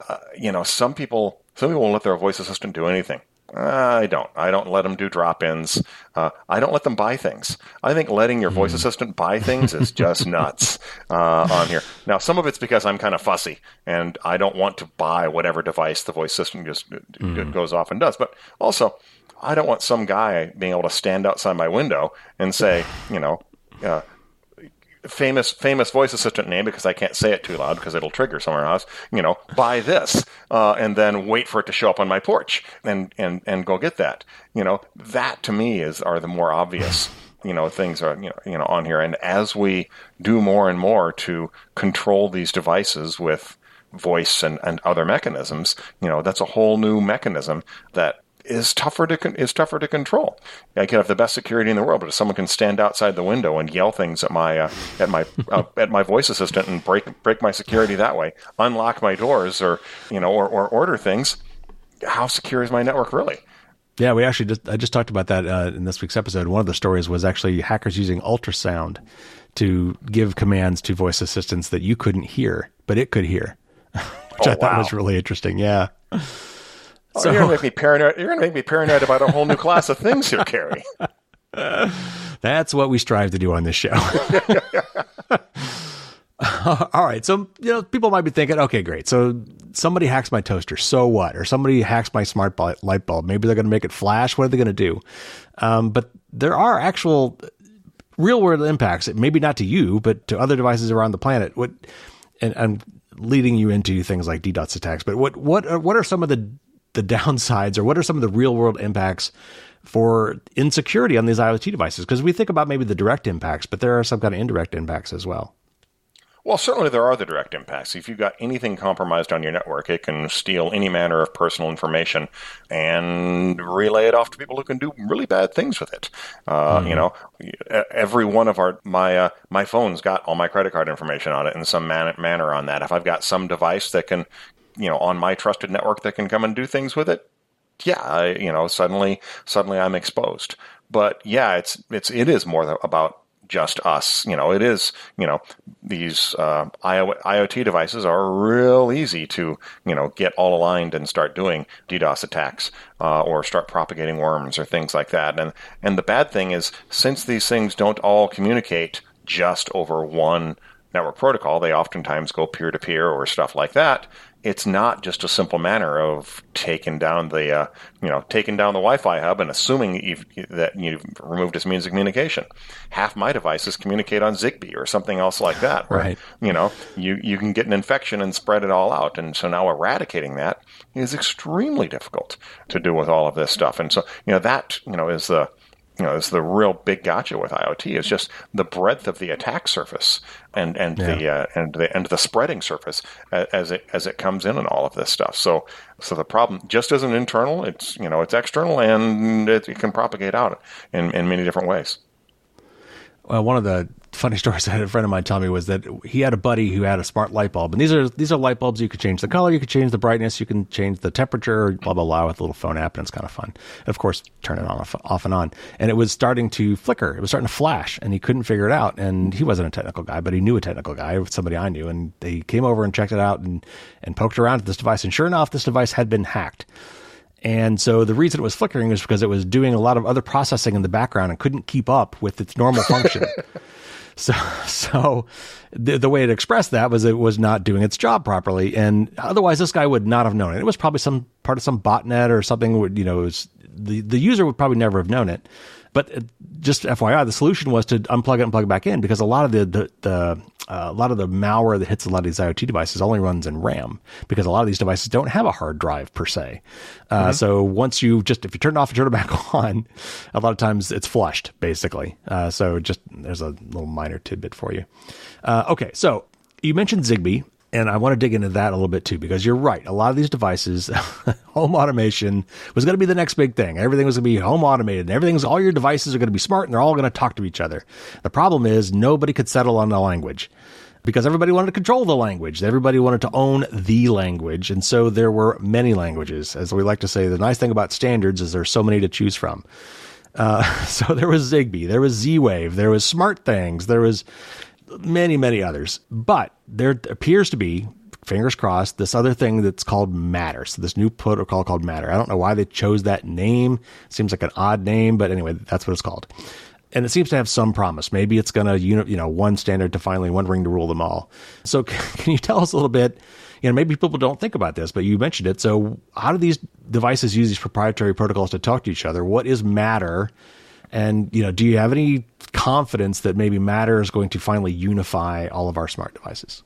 Uh, you know, some people some people won't let their voice assistant do anything. I don't. I don't let them do drop-ins. Uh, I don't let them buy things. I think letting your voice hmm. assistant buy things is just nuts uh, on here. Now, some of it's because I'm kind of fussy and I don't want to buy whatever device the voice system just mm. goes off and does. But also, I don't want some guy being able to stand outside my window and say, you know, uh, famous famous voice assistant name because I can't say it too loud because it'll trigger somewhere else. You know, buy this, uh, and then wait for it to show up on my porch and and and go get that. You know, that to me is are the more obvious. You know, things are you know you know on here, and as we do more and more to control these devices with voice and, and other mechanisms, you know, that's a whole new mechanism that is tougher to is tougher to control. I can have the best security in the world, but if someone can stand outside the window and yell things at my uh, at my uh, at my voice assistant and break break my security that way, unlock my doors, or you know, or, or order things, how secure is my network really? Yeah, we actually just I just talked about that uh, in this week's episode. One of the stories was actually hackers using ultrasound to give commands to voice assistants that you couldn't hear, but it could hear, which oh, I thought wow. was really interesting. Yeah. Oh, so, you're gonna make me paranoid. You're gonna make me paranoid about a whole new class of things here, Carey. That's what we strive to do on this show. All right. So, you know, people might be thinking, okay, great. So somebody hacks my toaster. So what? Or somebody hacks my smart light bulb. Maybe they're going to make it flash. What are they going to do? Um, but there are actual real world impacts. Maybe not to you, but to other devices around the planet. What, and I'm leading you into things like DDoS attacks, but what, what, are, what are some of the, the downsides or what are some of the real world impacts for insecurity on these IoT devices? Because we think about maybe the direct impacts, but there are some kind of indirect impacts as well. Well, certainly there are the direct impacts. If you've got anything compromised on your network, it can steal any manner of personal information and relay it off to people who can do really bad things with it. Uh, mm-hmm. You know, every one of our my uh, my phone's got all my credit card information on it in some man- manner on that. If I've got some device that can, you know, on my trusted network that can come and do things with it, yeah, I, you know, suddenly suddenly I'm exposed. But yeah, it's it's it is more about just us. You know, it is, you know, these uh, IoT devices are real easy to, you know, get all aligned and start doing DDoS attacks uh, or start propagating worms or things like that. And and the bad thing is, since these things don't all communicate just over one network protocol, they oftentimes go peer to peer or stuff like that it's not just a simple manner of taking down the uh, you know taking down the Wi-Fi hub and assuming you've, that you've removed its means of communication. Half my devices communicate on Zigbee or something else like that. Where, right. You know, you you can get an infection and spread it all out, and so now eradicating that is extremely difficult to do with all of this stuff. And so you know that you know is the you know, is the real big gotcha with IoT is just the breadth of the attack surface and and yeah. the uh, and the and the spreading surface as it as it comes in and all of this stuff. So so the problem just isn't internal; it's you know it's external and it, it can propagate out in in many different ways. Well, one of the funny stories I had a friend of mine tell me was that he had a buddy who had a smart light bulb, and these are these are light bulbs you could change the color, you could change the brightness, you can change the temperature, blah blah blah, with a little phone app, and it's kind of fun. And of course, turn it on off, off and on, and it was starting to flicker, it was starting to flash, and he couldn't figure it out. And he wasn't a technical guy, but he knew a technical guy, somebody I knew, and they came over and checked it out and and poked around at this device, and sure enough, this device had been hacked. And so the reason it was flickering was because it was doing a lot of other processing in the background and couldn't keep up with its normal function. So, so the, the way it expressed that was it was not doing its job properly. And otherwise, this guy would not have known it. It was probably some part of some botnet or something. Would you know, it was, the the user would probably never have known it. But uh, just FYI, the solution was to unplug it and plug it back in because a lot of the the, the uh, a lot of the malware that hits a lot of these IoT devices only runs in RAM because a lot of these devices don't have a hard drive per se. Uh, mm-hmm. So once you just if you turn it off and turn it back on, a lot of times it's flushed basically. Uh, so just there's a little minor tidbit for you. Uh, okay, so you mentioned Zigbee, and I want to dig into that a little bit too, because you're right. A lot of these devices, home automation was going to be the next big thing. Everything was going to be home automated everything's, all your devices are going to be smart and they're all going to talk to each other. The problem is nobody could settle on the language because everybody wanted to control the language. Everybody wanted to own the language. And so there were many languages. As we like to say, the nice thing about standards is there's so many to choose from. Uh, so there was Zigbee, there was Z Wave, there was SmartThings, there was many, many others. But there appears to be, fingers crossed, this other thing that's called Matter. So this new protocol called Matter. I don't know why they chose that name. Seems like an odd name, but anyway, that's what it's called. And it seems to have some promise. Maybe it's going to, you know, one standard to finally one ring to rule them all. So can you tell us a little bit? You know, maybe people don't think about this, but you mentioned it. So how do these devices use these proprietary protocols to talk to each other? What is Matter? And, you know, do you have any confidence that maybe Matter is going to finally unify all of our smart devices?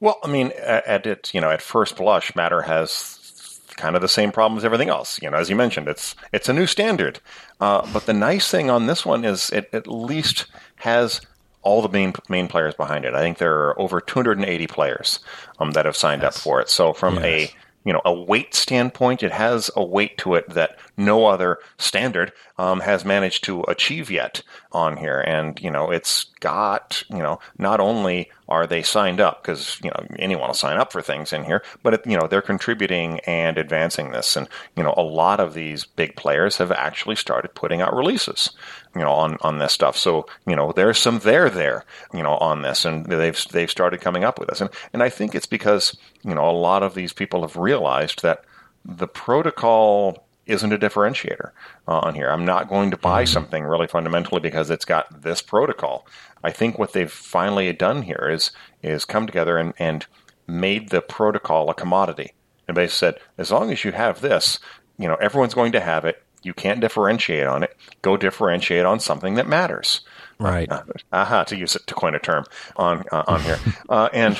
Well, I mean, at it, you know, at first blush, Matter has kind of the same problem as everything else. You know, as you mentioned, it's it's a new standard. Uh, but the nice thing on this one is it at least has all the main main players behind it. I think there are over 280 players um, that have signed yes. up for it. So from yes. a you know a weight standpoint, it has a weight to it that no other standard um, has managed to achieve yet on here. And you know, it's got you know not only are they signed up because you know anyone will sign up for things in here, but it, you know they're contributing and advancing this. And you know, a lot of these big players have actually started putting out releases you know on on this stuff so you know there's some there there you know on this and they've they've started coming up with this and and I think it's because you know a lot of these people have realized that the protocol isn't a differentiator uh, on here. I'm not going to buy mm-hmm. something really fundamentally because it's got this protocol. I think what they've finally done here is is come together and, and made the protocol a commodity. And they said, as long as you have this, you know, everyone's going to have it. You can't differentiate on it. Go differentiate on something that matters. Right. Uh, aha, to use it to coin a term on uh, on here. Uh, and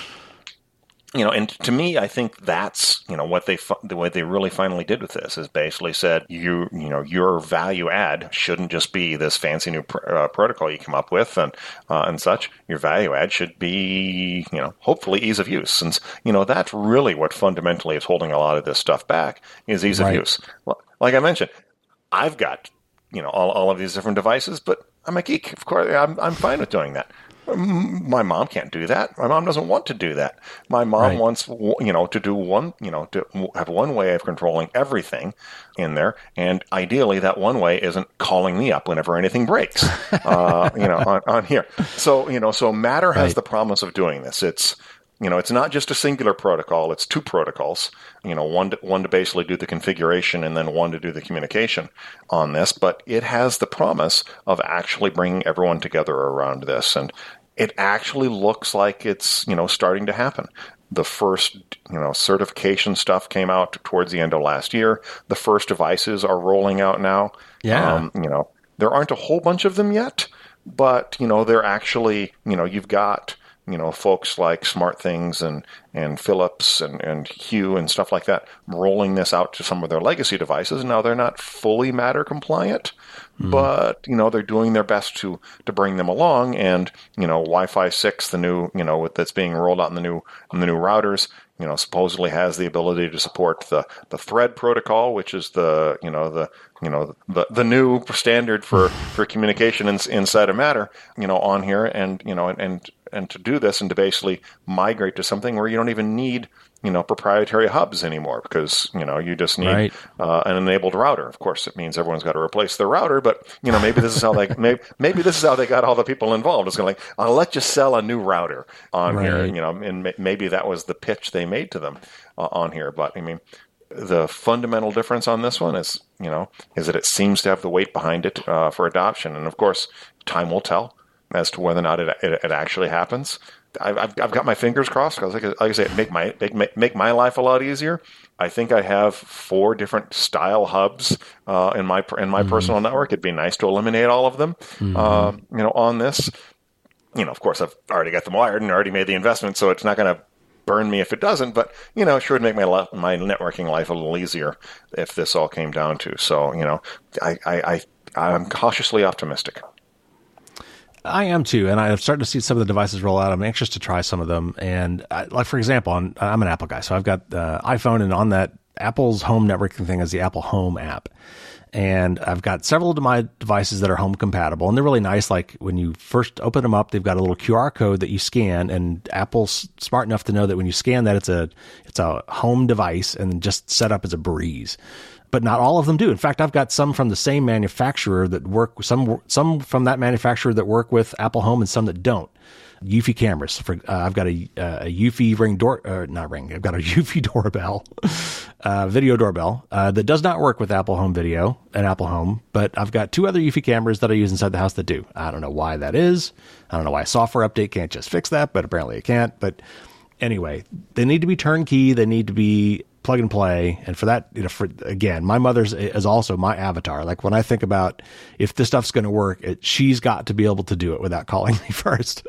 you know, and to me, I think that's you know what they the way they really finally did with this is basically said you you know your value add shouldn't just be this fancy new pr- uh, protocol you come up with and uh, and such. Your value add should be you know hopefully ease of use, since you know that's really what fundamentally is holding a lot of this stuff back is ease right. of use. Like I mentioned, I've got you know all, all of these different devices, but I'm a geek. Of course, I'm I'm fine with doing that. My mom can't do that. My mom doesn't want to do that. My mom right. wants, you know, to do one, you know, to have one way of controlling everything in there, and ideally that one way isn't calling me up whenever anything breaks, uh, you know, on, on, here. So, you know, so Matter has right. the promise of doing this. It's you know, it's not just a singular protocol; it's two protocols. You know, one to, one to basically do the configuration, and then one to do the communication on this. But it has the promise of actually bringing everyone together around this, and it actually looks like it's you know starting to happen. The first you know certification stuff came out towards the end of last year. The first devices are rolling out now. Yeah, um, you know, there aren't a whole bunch of them yet, but you know, they're actually you know you've got you know, folks like SmartThings and, and Philips and, and Hue and stuff like that rolling this out to some of their legacy devices. Now they're not fully Matter compliant, mm. but, you know, they're doing their best to, to bring them along. And, you know, Wi-Fi 6, the new, you know, that's being rolled out in the new, in the new routers, you know, supposedly has the ability to support the, the thread protocol, which is the, you know, the, you know, the, the new standard for, for communication in, inside of Matter, you know, on here. And, you know, and, and and to do this and to basically migrate to something where you don't even need you know proprietary hubs anymore because you know you just need right. uh, an enabled router. Of course, it means everyone's got to replace their router, but you know maybe this is how they maybe, maybe this is how they got all the people involved. It's going to like I'll let you sell a new router on right. here, you know, and maybe that was the pitch they made to them uh, on here. But I mean, the fundamental difference on this one is you know is that it seems to have the weight behind it uh, for adoption, and of course, time will tell as to whether or not it, it, it actually happens. I've, I've got my fingers crossed because, like, like, I say, make my make, make my life a lot easier. I think I have four different style hubs uh, in my in my mm-hmm. personal network. It'd be nice to eliminate all of them, mm-hmm. uh, you know, on this. You know, of course, I've already got them wired and already made the investment, so it's not going to burn me if it doesn't. But you know, it sure would make my my networking life a little easier if this all came down to. So you know, I I, I I'm cautiously optimistic. I am too, and I'm starting to see some of the devices roll out. I'm anxious to try some of them, and I, like for example, I'm, I'm, an Apple guy, so I've got the iPhone, and on that Apple's home networking thing is the Apple Home app, and I've got several of my devices that are home compatible, and they're really nice. Like when you first open them up, they've got a little QR code that you scan, and Apple's smart enough to know that when you scan that, it's a it's a home device, and just set up as a breeze but not all of them do. In fact, I've got some from the same manufacturer that work some some from that manufacturer that work with Apple Home and some that don't. Eufy cameras. For uh, I've got a, uh, a Eufy ring door, uh, not ring. I've got a Eufy doorbell, uh, video doorbell uh, that does not work with Apple Home Video and Apple Home. But I've got two other Eufy cameras that I use inside the house that do. I don't know why that is. I don't know why a software update can't just fix that, but apparently it can't. But anyway, they need to be turnkey. They need to be plug and play. And for that, you know, for again, my mother's is also my avatar. Like when I think about if this stuff's going to work, it, she's got to be able to do it without calling me first.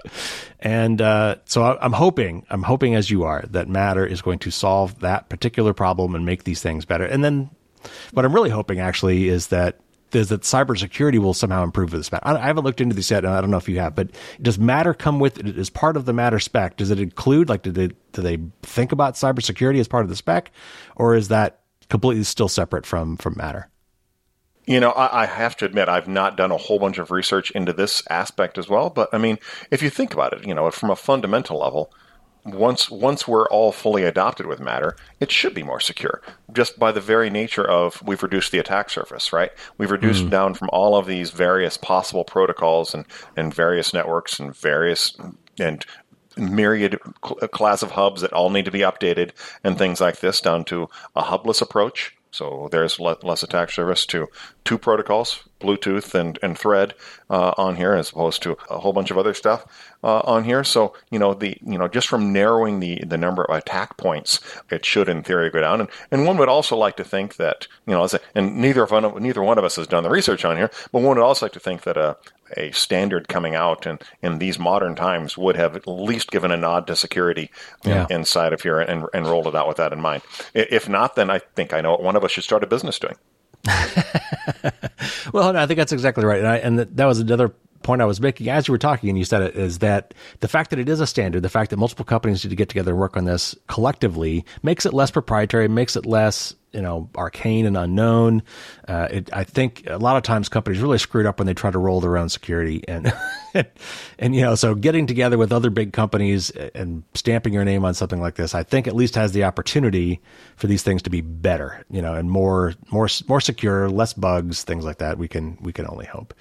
And uh, so I, I'm hoping, I'm hoping as you are, that Matter is going to solve that particular problem and make these things better. And then what I'm really hoping actually is that is that cybersecurity will somehow improve with this matter. I, I, haven't looked into this yet, and I don't know if you have, but does Matter come with it as part of the Matter spec? Does it include like do they do they think about cybersecurity as part of the spec, or is that completely still separate from from Matter? You know, I, I, have to admit, I've not done a whole bunch of research into this aspect as well. But I mean, if you think about it, you know, from a fundamental level, once once we're all fully adopted with Matter, it should be more secure. Just by the very nature of we've reduced the attack surface, right? We've reduced mm. down from all of these various possible protocols and, and various networks and various and myriad class of hubs that all need to be updated and things like this down to a hubless approach So there's less attack surface to two protocols, Bluetooth and, and Thread uh, on here, as opposed to a whole bunch of other stuff uh, on here. So you know the you know just from narrowing the the number of attack points, it should in theory go down. And and one would also like to think that you know, and neither one of neither one of us has done the research on here, but one would also like to think that a a standard coming out in, in these modern times would have at least given a nod to security yeah. in, inside of here and, and rolled it out with that in mind. If not, then I think I know what one of us should start a business doing. well, I think that's exactly right. And, I, and that was another point I was making as you were talking, and you said it, is that the fact that it is a standard, the fact that multiple companies need to get together and work on this collectively makes it less proprietary, makes it less you know arcane and unknown. Uh, it, I think a lot of times companies really screwed up when they try to roll their own security and and you know so getting together with other big companies and stamping your name on something like this, I think at least has the opportunity for these things to be better, you know, and more more more secure, less bugs, things like that. We can we can only hope.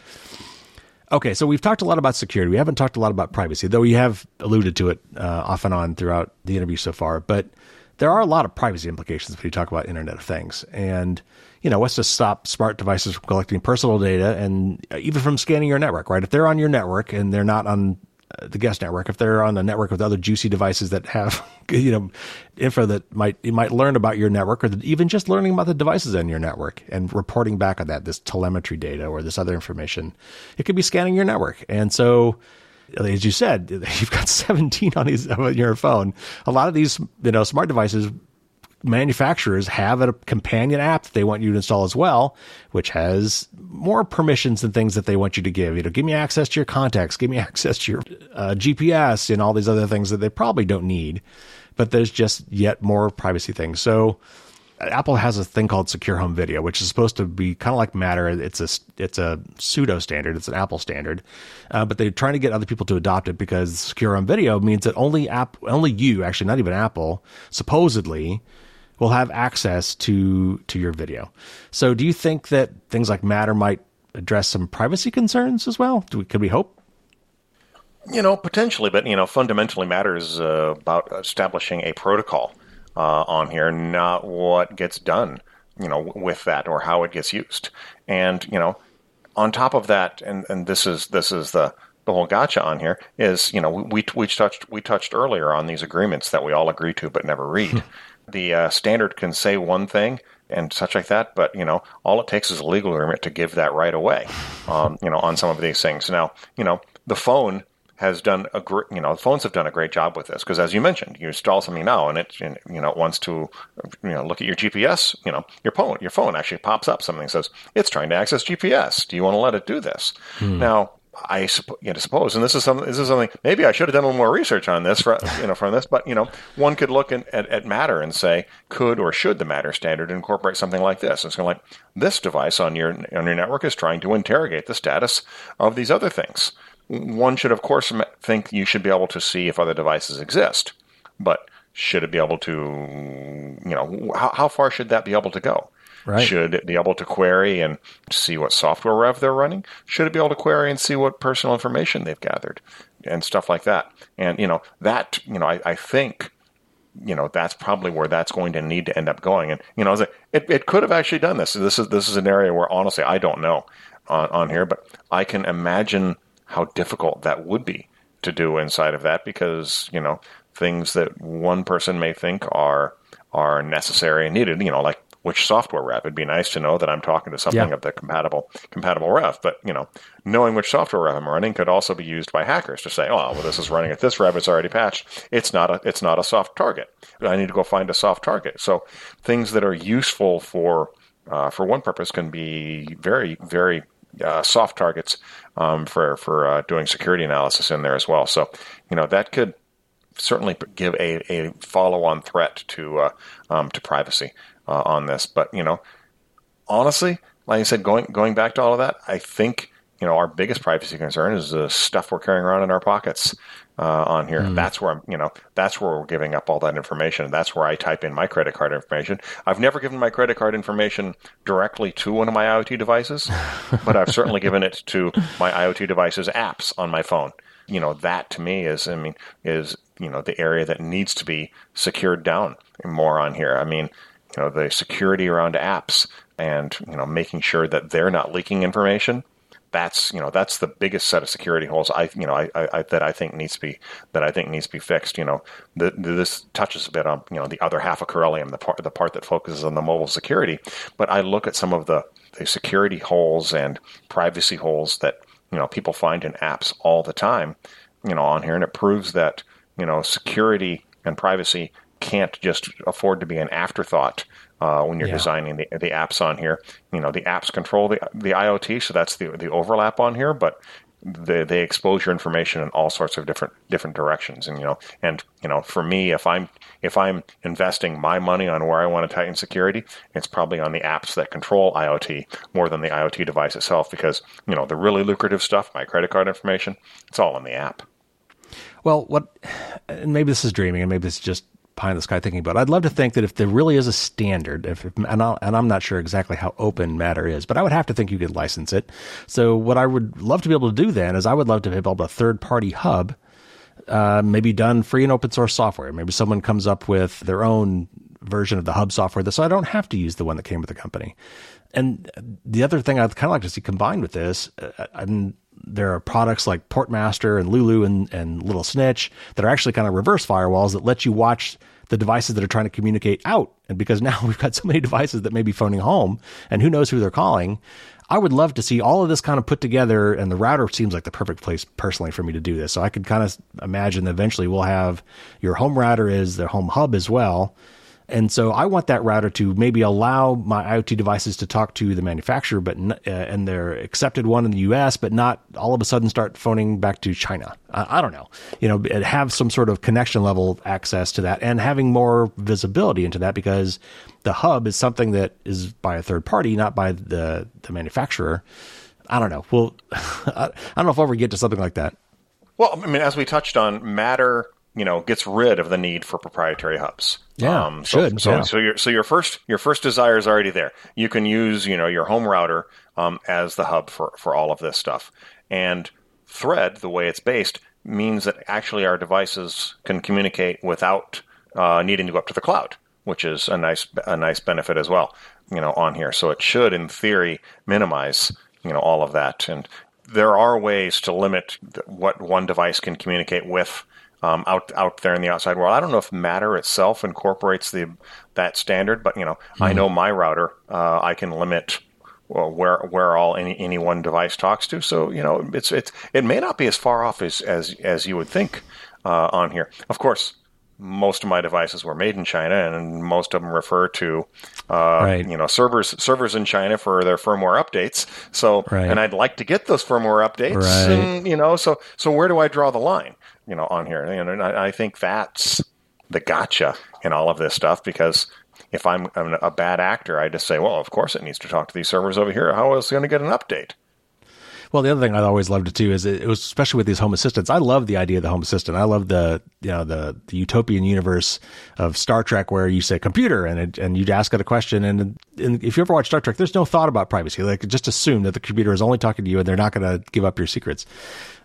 Okay, so we've talked a lot about security. We haven't talked a lot about privacy, though we have alluded to it uh, off and on throughout the interview so far. But there are a lot of privacy implications when you talk about Internet of Things. And, you know, what's to stop smart devices from collecting personal data and even from scanning your network, right? If they're on your network and they're not on the guest network, if they're on a network with other juicy devices that have, you know, info that might you might learn about your network, or even just learning about the devices in your network and reporting back on that, this telemetry data or this other information, it could be scanning your network. And so, as you said, you've got 17 on these on your phone. A lot of these, you know, smart devices manufacturers have a companion app that they want you to install as well, which has more permissions and things that they want you to give. You know, give me access to your contacts, give me access to your uh, GPS, and all these other things that they probably don't need. But there's just yet more privacy things. So Apple has a thing called Secure Home Video, which is supposed to be kind of like Matter. It's a it's a pseudo standard. It's an Apple standard, uh, but they're trying to get other people to adopt it because Secure Home Video means that only app only you actually not even Apple supposedly will have access to to your video. So, do you think that things like Matter might address some privacy concerns as well? Do we, could we hope? You know, potentially, but you know, fundamentally matters uh, about establishing a protocol uh, on here, not what gets done. You know, with that or how it gets used, and you know, on top of that, and and this is this is the the whole gotcha on here is you know we we touched we touched earlier on these agreements that we all agree to but never read. the uh, standard can say one thing and such like that, but you know, all it takes is a legal agreement to give that right away. Um, you know, on some of these things. Now, you know, the phone has done a great, you know, the phones have done a great job with this because, as you mentioned, you install something now and it, you know, it wants to, you know, look at your GPS. You know, your phone, your phone actually pops up something says it's trying to access GPS. Do you want to let it do this? Hmm. Now, I you know, suppose, and this is something. This is something. Maybe I should have done a little more research on this, for, you know, from this. But you know, one could look in, at, at Matter and say, could or should the Matter standard incorporate something like this? It's like this device on your on your network is trying to interrogate the status of these other things. One should, of course, think you should be able to see if other devices exist, but should it be able to, you know, how, how far should that be able to go? Right. Should it be able to query and see what software rev they're running? Should it be able to query and see what personal information they've gathered and stuff like that? And, you know, that, you know, I, I think, you know, that's probably where that's going to need to end up going. And, you know, it, it could have actually done this. This is, this is an area where honestly, I don't know on, on here, but I can imagine how difficult that would be to do inside of that because, you know, things that one person may think are, are necessary and needed, you know, like which software rev. It'd be nice to know that I'm talking to something yeah. of the compatible compatible rev. But you know, knowing which software rev I'm running could also be used by hackers to say, "Oh, well, this is running at this rev. It's already patched. It's not a it's not a soft target. I need to go find a soft target." So things that are useful for uh, for one purpose can be very very uh, soft targets um, for for uh, doing security analysis in there as well. So you know that could certainly give a, a follow on threat to uh, um, to privacy uh, on this. But you know, honestly, like I said, going going back to all of that, I think you know our biggest privacy concern is the stuff we're carrying around in our pockets uh, on here. Mm. That's where I'm, you know, that's where we're giving up all that information. That's where I type in my credit card information. I've never given my credit card information directly to one of my IoT devices, but I've certainly given it to my IoT devices apps on my phone. You know, that to me is, I mean, is you know the area that needs to be secured down more on here. I mean, you know the security around apps and you know making sure that they're not leaking information that's you know that's the biggest set of security holes I you know I, I that I think needs to be that I think needs to be fixed. You know, the, this touches a bit on you know the other half of Corellium, the part the part that focuses on the mobile security. But I look at some of the, the security holes and privacy holes that you know people find in apps all the time. You know, on here, and it proves that you know security and privacy can't just afford to be an afterthought uh, when you're yeah. designing the, the apps on here. You know, the apps control the, the IoT, so that's the, the overlap on here, but they, they expose your information in all sorts of different different directions and you know and you know for me if i'm if i'm investing my money on where i want to tighten security it's probably on the apps that control iot more than the iot device itself because you know the really lucrative stuff my credit card information it's all in the app well what and maybe this is dreaming and maybe it's just pie in the sky thinking about. I'd love to think that if there really is a standard, if, if and, i and I'm not sure exactly how open Matter is, but I would have to think you could license it. So what I would love to be able to do then is I would love to to a third party hub, uh, maybe done free and open source software. Maybe someone comes up with their own version of the hub software, so I don't have to use the one that came with the company. And the other thing I'd kind of like to see combined with this, uh, I'm there are products like Portmaster and Lulu and, and Little Snitch that are actually kind of reverse firewalls that let you watch the devices that are trying to communicate out. And because now we've got so many devices that may be phoning home and who knows who they're calling, I would love to see all of this kind of put together. And the router seems like the perfect place personally for me to do this. So I could kind of imagine that eventually we'll have your home router is the home hub as well. And so I want that router to maybe allow my IoT devices to talk to the manufacturer, but uh, and their accepted one in the U.S., but not all of a sudden start phoning back to China. I, don't know. You know, have some sort of connection level access to that, and having more visibility into that because the hub is something that is by a third party, not by the the manufacturer. I don't know. Well, I don't know if we'll ever get to something like that. Well, I mean, as we touched on, Matter you know gets rid of the need for proprietary hubs. Yeah, um, so, should. So, yeah. so your so your first your first desire is already there. You can use you know your home router um, as the hub for for all of this stuff. And Thread, the way it's based, means that actually our devices can communicate without uh, needing to go up to the cloud, which is a nice a nice benefit as well. You know, on here, so it should, in theory, minimize you know all of that. And there are ways to limit what one device can communicate with um, out out there in the outside world. I don't know if Matter itself incorporates the that standard, but you know, mm-hmm. I hmm. know my router. Uh, I can limit well, where where all any any one device talks to. So you know, it's it's it may not be as far off as as as you would think uh, on here. Of course, most of my devices were made in China, and most of them refer to uh, right. you know servers servers in China for their firmware updates. So, right. and I'd like to get those firmware updates, right. and you know, so so where do I draw the line? You know, on here. And I, I think that's the gotcha in all of this stuff because if I'm, I'm, a bad actor, I just say, well, of course it needs to talk to these servers over here. How else it going to get an update? Well, the other thing I always loved it too is it, was especially with these home assistants. I love the idea of the home assistant. I love the you know the the utopian universe of Star Trek where you say computer and it, and you'd ask it a question and, and if you ever watch Star Trek, there's no thought about privacy. Like just assume that the computer is only talking to you and they're not going to give up your secrets.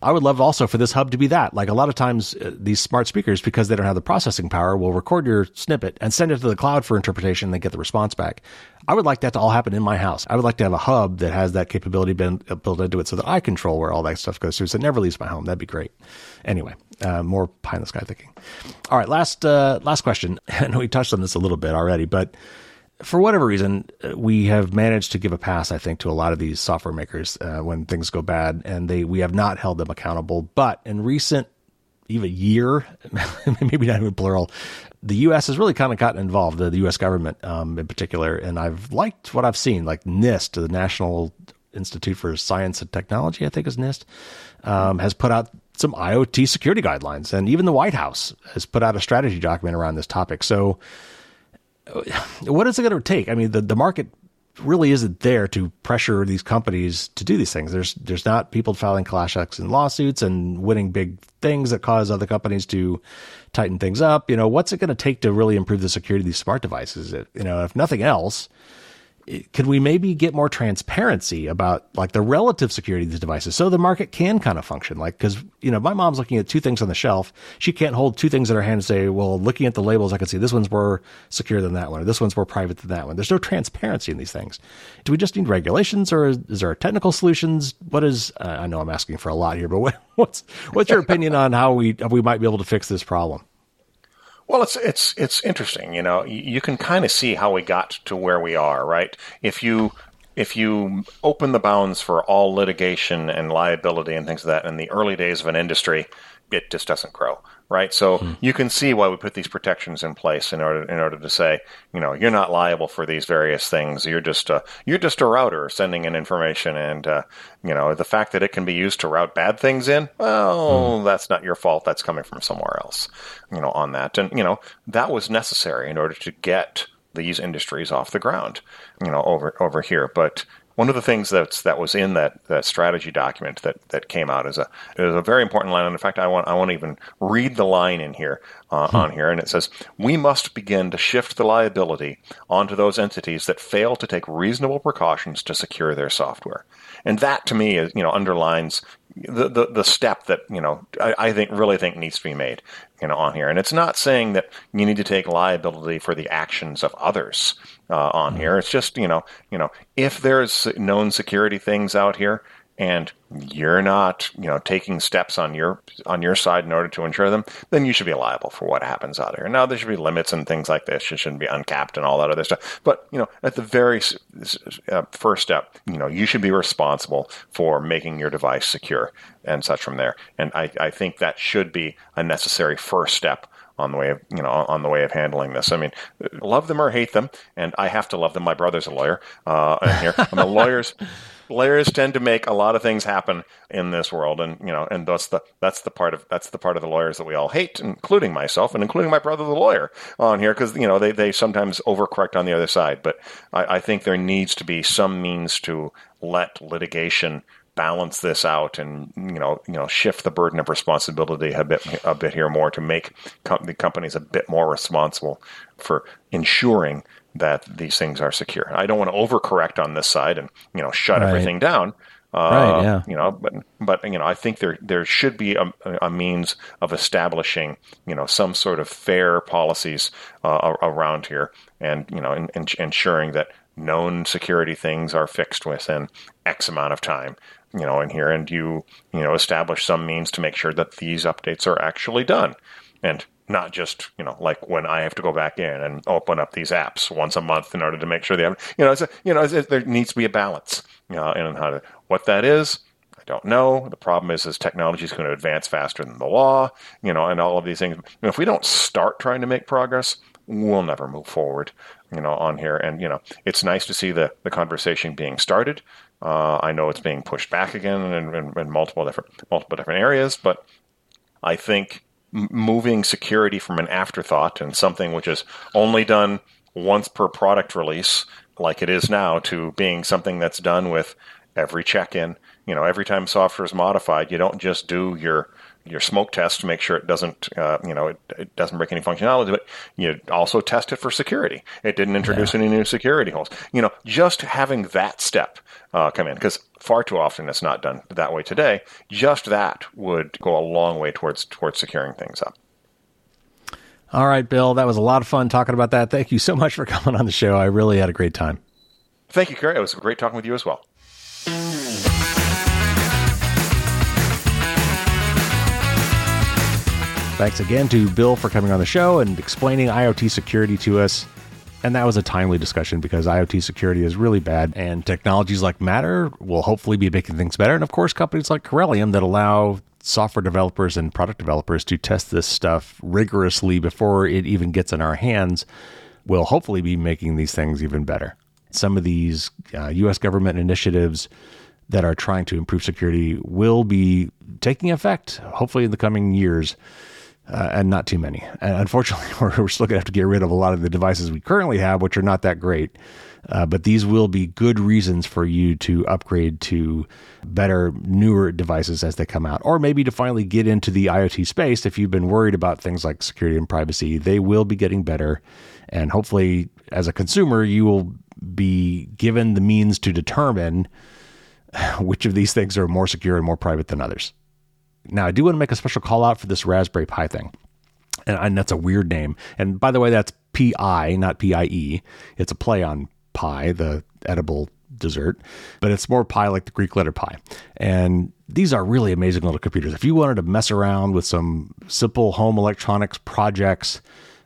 I would love also for this hub to be that. Like a lot of times, uh, these smart speakers, because they don't have the processing power, will record your snippet and send it to the cloud for interpretation and get the response back. I would like that to all happen in my house. I would like to have a hub that has that capability built into it so that I control where all that stuff goes through. So it never leaves my home. That'd be great. Anyway, uh, more pie in the sky thinking. All right, last uh, last question. I know we touched on this a little bit already, but for whatever reason, uh, we have managed to give a pass, I think, to a lot of these software makers uh, when things go bad, and they we have not held them accountable. But in recent, even year, maybe not even plural, the U.S. has really kind of gotten involved, the, the U.S. government um, in particular, and I've liked what I've seen, like NIST, the National Institute for Science and Technology, I think is NIST, um, has put out some IoT security guidelines, and even the White House has put out a strategy document around this topic. So what is it going to take? I mean, the, the market really isn't there to pressure these companies to do these things. There's there's not people filing class action lawsuits and winning big things that cause other companies to tighten things up. You know, what's it going to take to really improve the security of these smart devices? It, you know, if nothing else, could we maybe get more transparency about like the relative security of these devices so the market can kind of function? Like because you know my mom's looking at two things on the shelf. She can't hold two things in her hand and say well looking at the labels i can see this one's more secure than that one or this one's more private than that one. There's no transparency in these things. Do we just need regulations or is, there technical solutions? What is uh, i know i'm asking for a lot here but what, what's what's your opinion on how we how we might be able to fix this problem well, it's it's it's interesting. You know, you can kind of see how we got to where we are, right? If you if you open the bounds for all litigation and liability and things like that in the early days of an industry, it just doesn't grow right? So hmm. you can see why we put these protections in place in order in order to say, you know, you're not liable for these various things. You're just a, you're just a router sending in information, and uh, you know the fact that it can be used to route bad things in, well, hmm. that's not your fault. That's coming from somewhere else, you know, on that, and you know that was necessary in order to get these industries off the ground, you know, over over here, but one of the things that's that was in that, that strategy document that, that came out is a is a very important line. And in fact, I want I want to even read the line in here uh, hmm. on here, and it says, "We must begin to shift the liability onto those entities that fail to take reasonable precautions to secure their software." And that, to me, is you know underlines the, the, the step that you know I, I, think really think needs to be made you know on here and it's not saying that you need to take liability for the actions of others uh, on mm-hmm. here it's just you know you know if there's known security things out here and you're not, you know, taking steps on your on your side in order to ensure them, then you should be liable for what happens out there. Now there should be limits and things like this. It shouldn't be uncapped and all that other stuff. But you know, at the very uh, first step, you know, you should be responsible for making your device secure and such from there. And I, I think that should be a necessary first step on the way of you know on the way of handling this. I mean, love them or hate them, and I have to love them. My brother's a lawyer, uh, here and the lawyers. lawyers tend to make a lot of things happen in this world, and you know, and that's the that's the part of that's the part of the lawyers that we all hate, including myself and including my brother, the lawyer, on here, because you know they they sometimes overcorrect on the other side. But I, I think there needs to be some means to let litigation balance this out and you know you know shift the burden of responsibility a bit a bit here more to make com- the companies a bit more responsible for ensuring that these things are secure. I don't want to overcorrect on this side and you know shut right. everything down. Uh, right, yeah. You know, but but you know, I think there there should be a, a means of establishing you know some sort of fair policies uh, around here, and you know, in, in, ensuring that known security things are fixed within X amount of time. You know, in here, and you you know establish some means to make sure that these updates are actually done, and not just you know like when I have to go back in and open up these apps once a month in order to make sure they have you know it's a, you know it's, there needs to be a balance you know, in how to what that is. I don't know. The problem is, is technology is going to advance faster than the law, you know, and all of these things. If we don't start trying to make progress, we'll never move forward, you know, on here. And you know, it's nice to see the the conversation being started. Uh, I know it's being pushed back again in, in, in multiple different multiple different areas, but I think moving security from an afterthought and something which is only done once per product release, like it is now, to being something that's done with every check-in. You know, every time software is modified, you don't just do your your smoke test to make sure it doesn't, uh, you know, it, it, doesn't break any functionality, but you also test it for security. It didn't introduce yeah. any new security holes. You know, just having that step uh, come in, because far too often it's not done that way today. Just that would go a long way towards towards securing things up. All right, Bill, that was a lot of fun talking about that. Thank you so much for coming on the show. I really had a great time. Thank you, Carey. It was great talking with you as well. Thanks again to Bill for coming on the show and explaining IoT security to us. And that was a timely discussion because IoT security is really bad, and technologies like Matter will hopefully be making things better. And of course, companies like Corellium that allow software developers and product developers to test this stuff rigorously before it even gets in our hands will hopefully be making these things even better. Some of these uh, US government initiatives that are trying to improve security will be taking effect, hopefully, in the coming years uh, and not too many. And unfortunately, we're, we're still going to have to get rid of a lot of the devices we currently have, which are not that great. Uh, but these will be good reasons for you to upgrade to better, newer devices as they come out, or maybe to finally get into the IoT space. If you've been worried about things like security and privacy, they will be getting better. And hopefully, as a consumer, you will be given the means to determine which of these things are more secure and more private than others. Now, I do want to make a special call out for this Raspberry Pi thing. And, and that's a weird name. And by the way, that's PI, not PIE. It's a play on pie, the edible dessert, but it's more pie like the Greek letter pi. And these are really amazing little computers. If you wanted to mess around with some simple home electronics projects,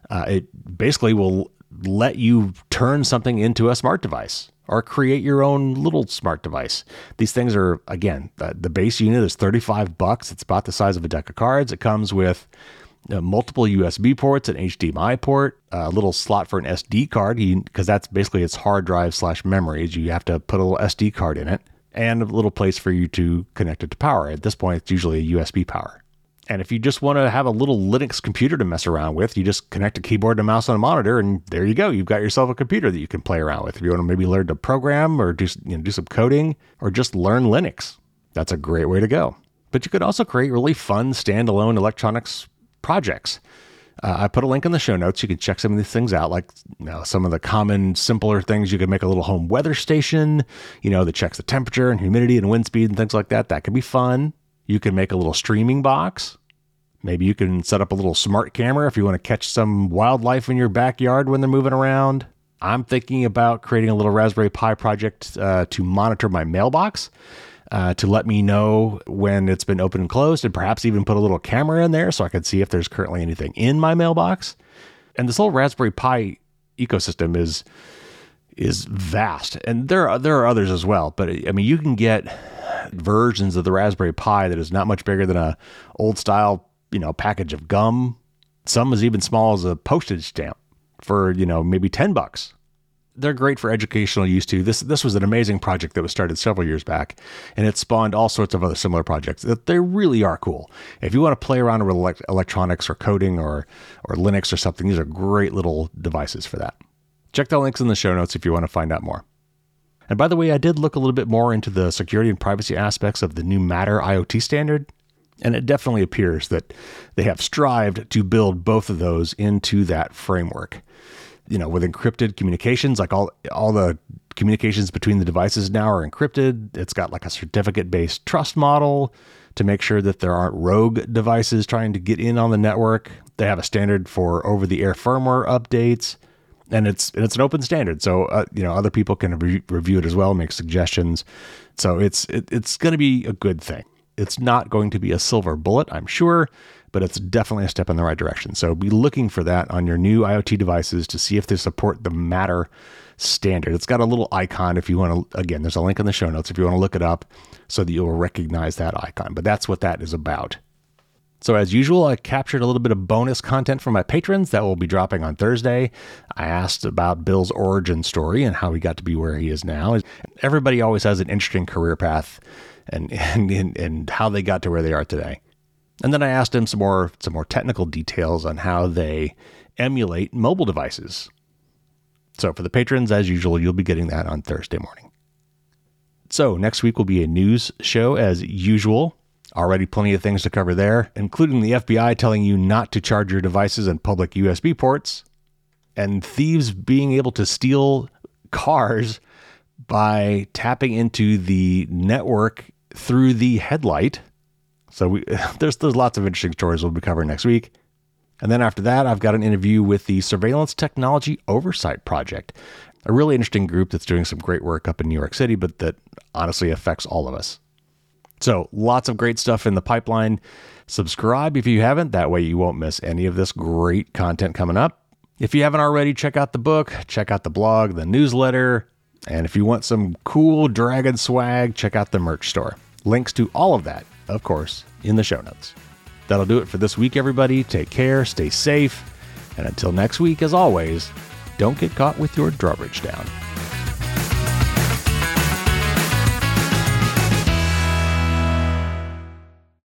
uh, it basically will let you turn something into a smart device or create your own little smart device. These things are again the, the base unit is 35 bucks. It's about the size of a deck of cards. It comes with uh, multiple USB ports, an HDMI port, a little slot for an SD card, because that's basically its hard drive slash memories. You have to put a little SD card in it, and a little place for you to connect it to power. At this point, it's usually a USB power. And if you just want to have a little Linux computer to mess around with, you just connect a keyboard and a mouse on a monitor, and there you go. You've got yourself a computer that you can play around with. If you want to maybe learn to program or do, you know, do some coding or just learn Linux, that's a great way to go. But you could also create really fun standalone electronics projects. Uh, I put a link in the show notes. You can check some of these things out, like you know, some of the common, simpler things. You can make a little home weather station, you know, that checks the temperature and humidity and wind speed and things like that. That can be fun. You can make a little streaming box. Maybe you can set up a little smart camera if you want to catch some wildlife in your backyard when they're moving around. I'm thinking about creating a little Raspberry Pi project uh, to monitor my mailbox uh, to let me know when it's been opened and closed, and perhaps even put a little camera in there so I can see if there's currently anything in my mailbox. And this whole Raspberry Pi ecosystem is is vast, and there are there are others as well. But I mean, you can get versions of the Raspberry Pi that is not much bigger than a old style you know package of gum. Some as even small as a postage stamp for you know maybe ten bucks they're great for educational use too. This this was an amazing project that was started several years back, and it spawned all sorts of other similar projects. That they really are cool. If you want to play around with electronics or coding or or Linux or something, these are great little devices for that. Check the links in the show notes if you want to find out more. And by the way, I did look a little bit more into the security and privacy aspects of the new Matter IoT standard, and it definitely appears that they have strived to build both of those into that framework you know, with encrypted communications, like all all the communications between the devices now are encrypted. It's got like a certificate based trust model to make sure that there aren't rogue devices trying to get in on the network. They have a standard for over the air firmware updates, and it's and it's an open standard, so uh, you know other people can re- review it as well, make suggestions. So it's it, it's going to be a good thing. It's not going to be a silver bullet, I'm sure, but it's definitely a step in the right direction. So be looking for that on your new IoT devices to see if they support the Matter standard. It's got a little icon if you want to, again, there's a link in the show notes if you want to look it up so that you'll recognize that icon. But that's what that is about. So, as usual, I captured a little bit of bonus content from my patrons that will be dropping on Thursday. I asked about Bill's origin story and how he got to be where he is now. Everybody always has an interesting career path and, and, and how they got to where they are today. And then I asked him some more some more technical details on how they emulate mobile devices. So for the patrons, as usual, you'll be getting that on Thursday morning. So next week will be a news show as usual. Already plenty of things to cover there, including the FBI telling you not to charge your devices in public USB ports, and thieves being able to steal cars by tapping into the network through the headlight so we, there's there's lots of interesting stories we'll be covering next week. And then after that, I've got an interview with the Surveillance Technology Oversight Project, a really interesting group that's doing some great work up in New York City, but that honestly affects all of us. So lots of great stuff in the pipeline. Subscribe if you haven't. That way you won't miss any of this great content coming up. If you haven't already, check out the book, check out the blog, the newsletter, and if you want some cool Dragon swag, check out the merch store. Links to all of that of course, in the show notes. That'll do it for this week, everybody. Take care, stay safe, and until next week, as always, don't get caught with your drawbridge down.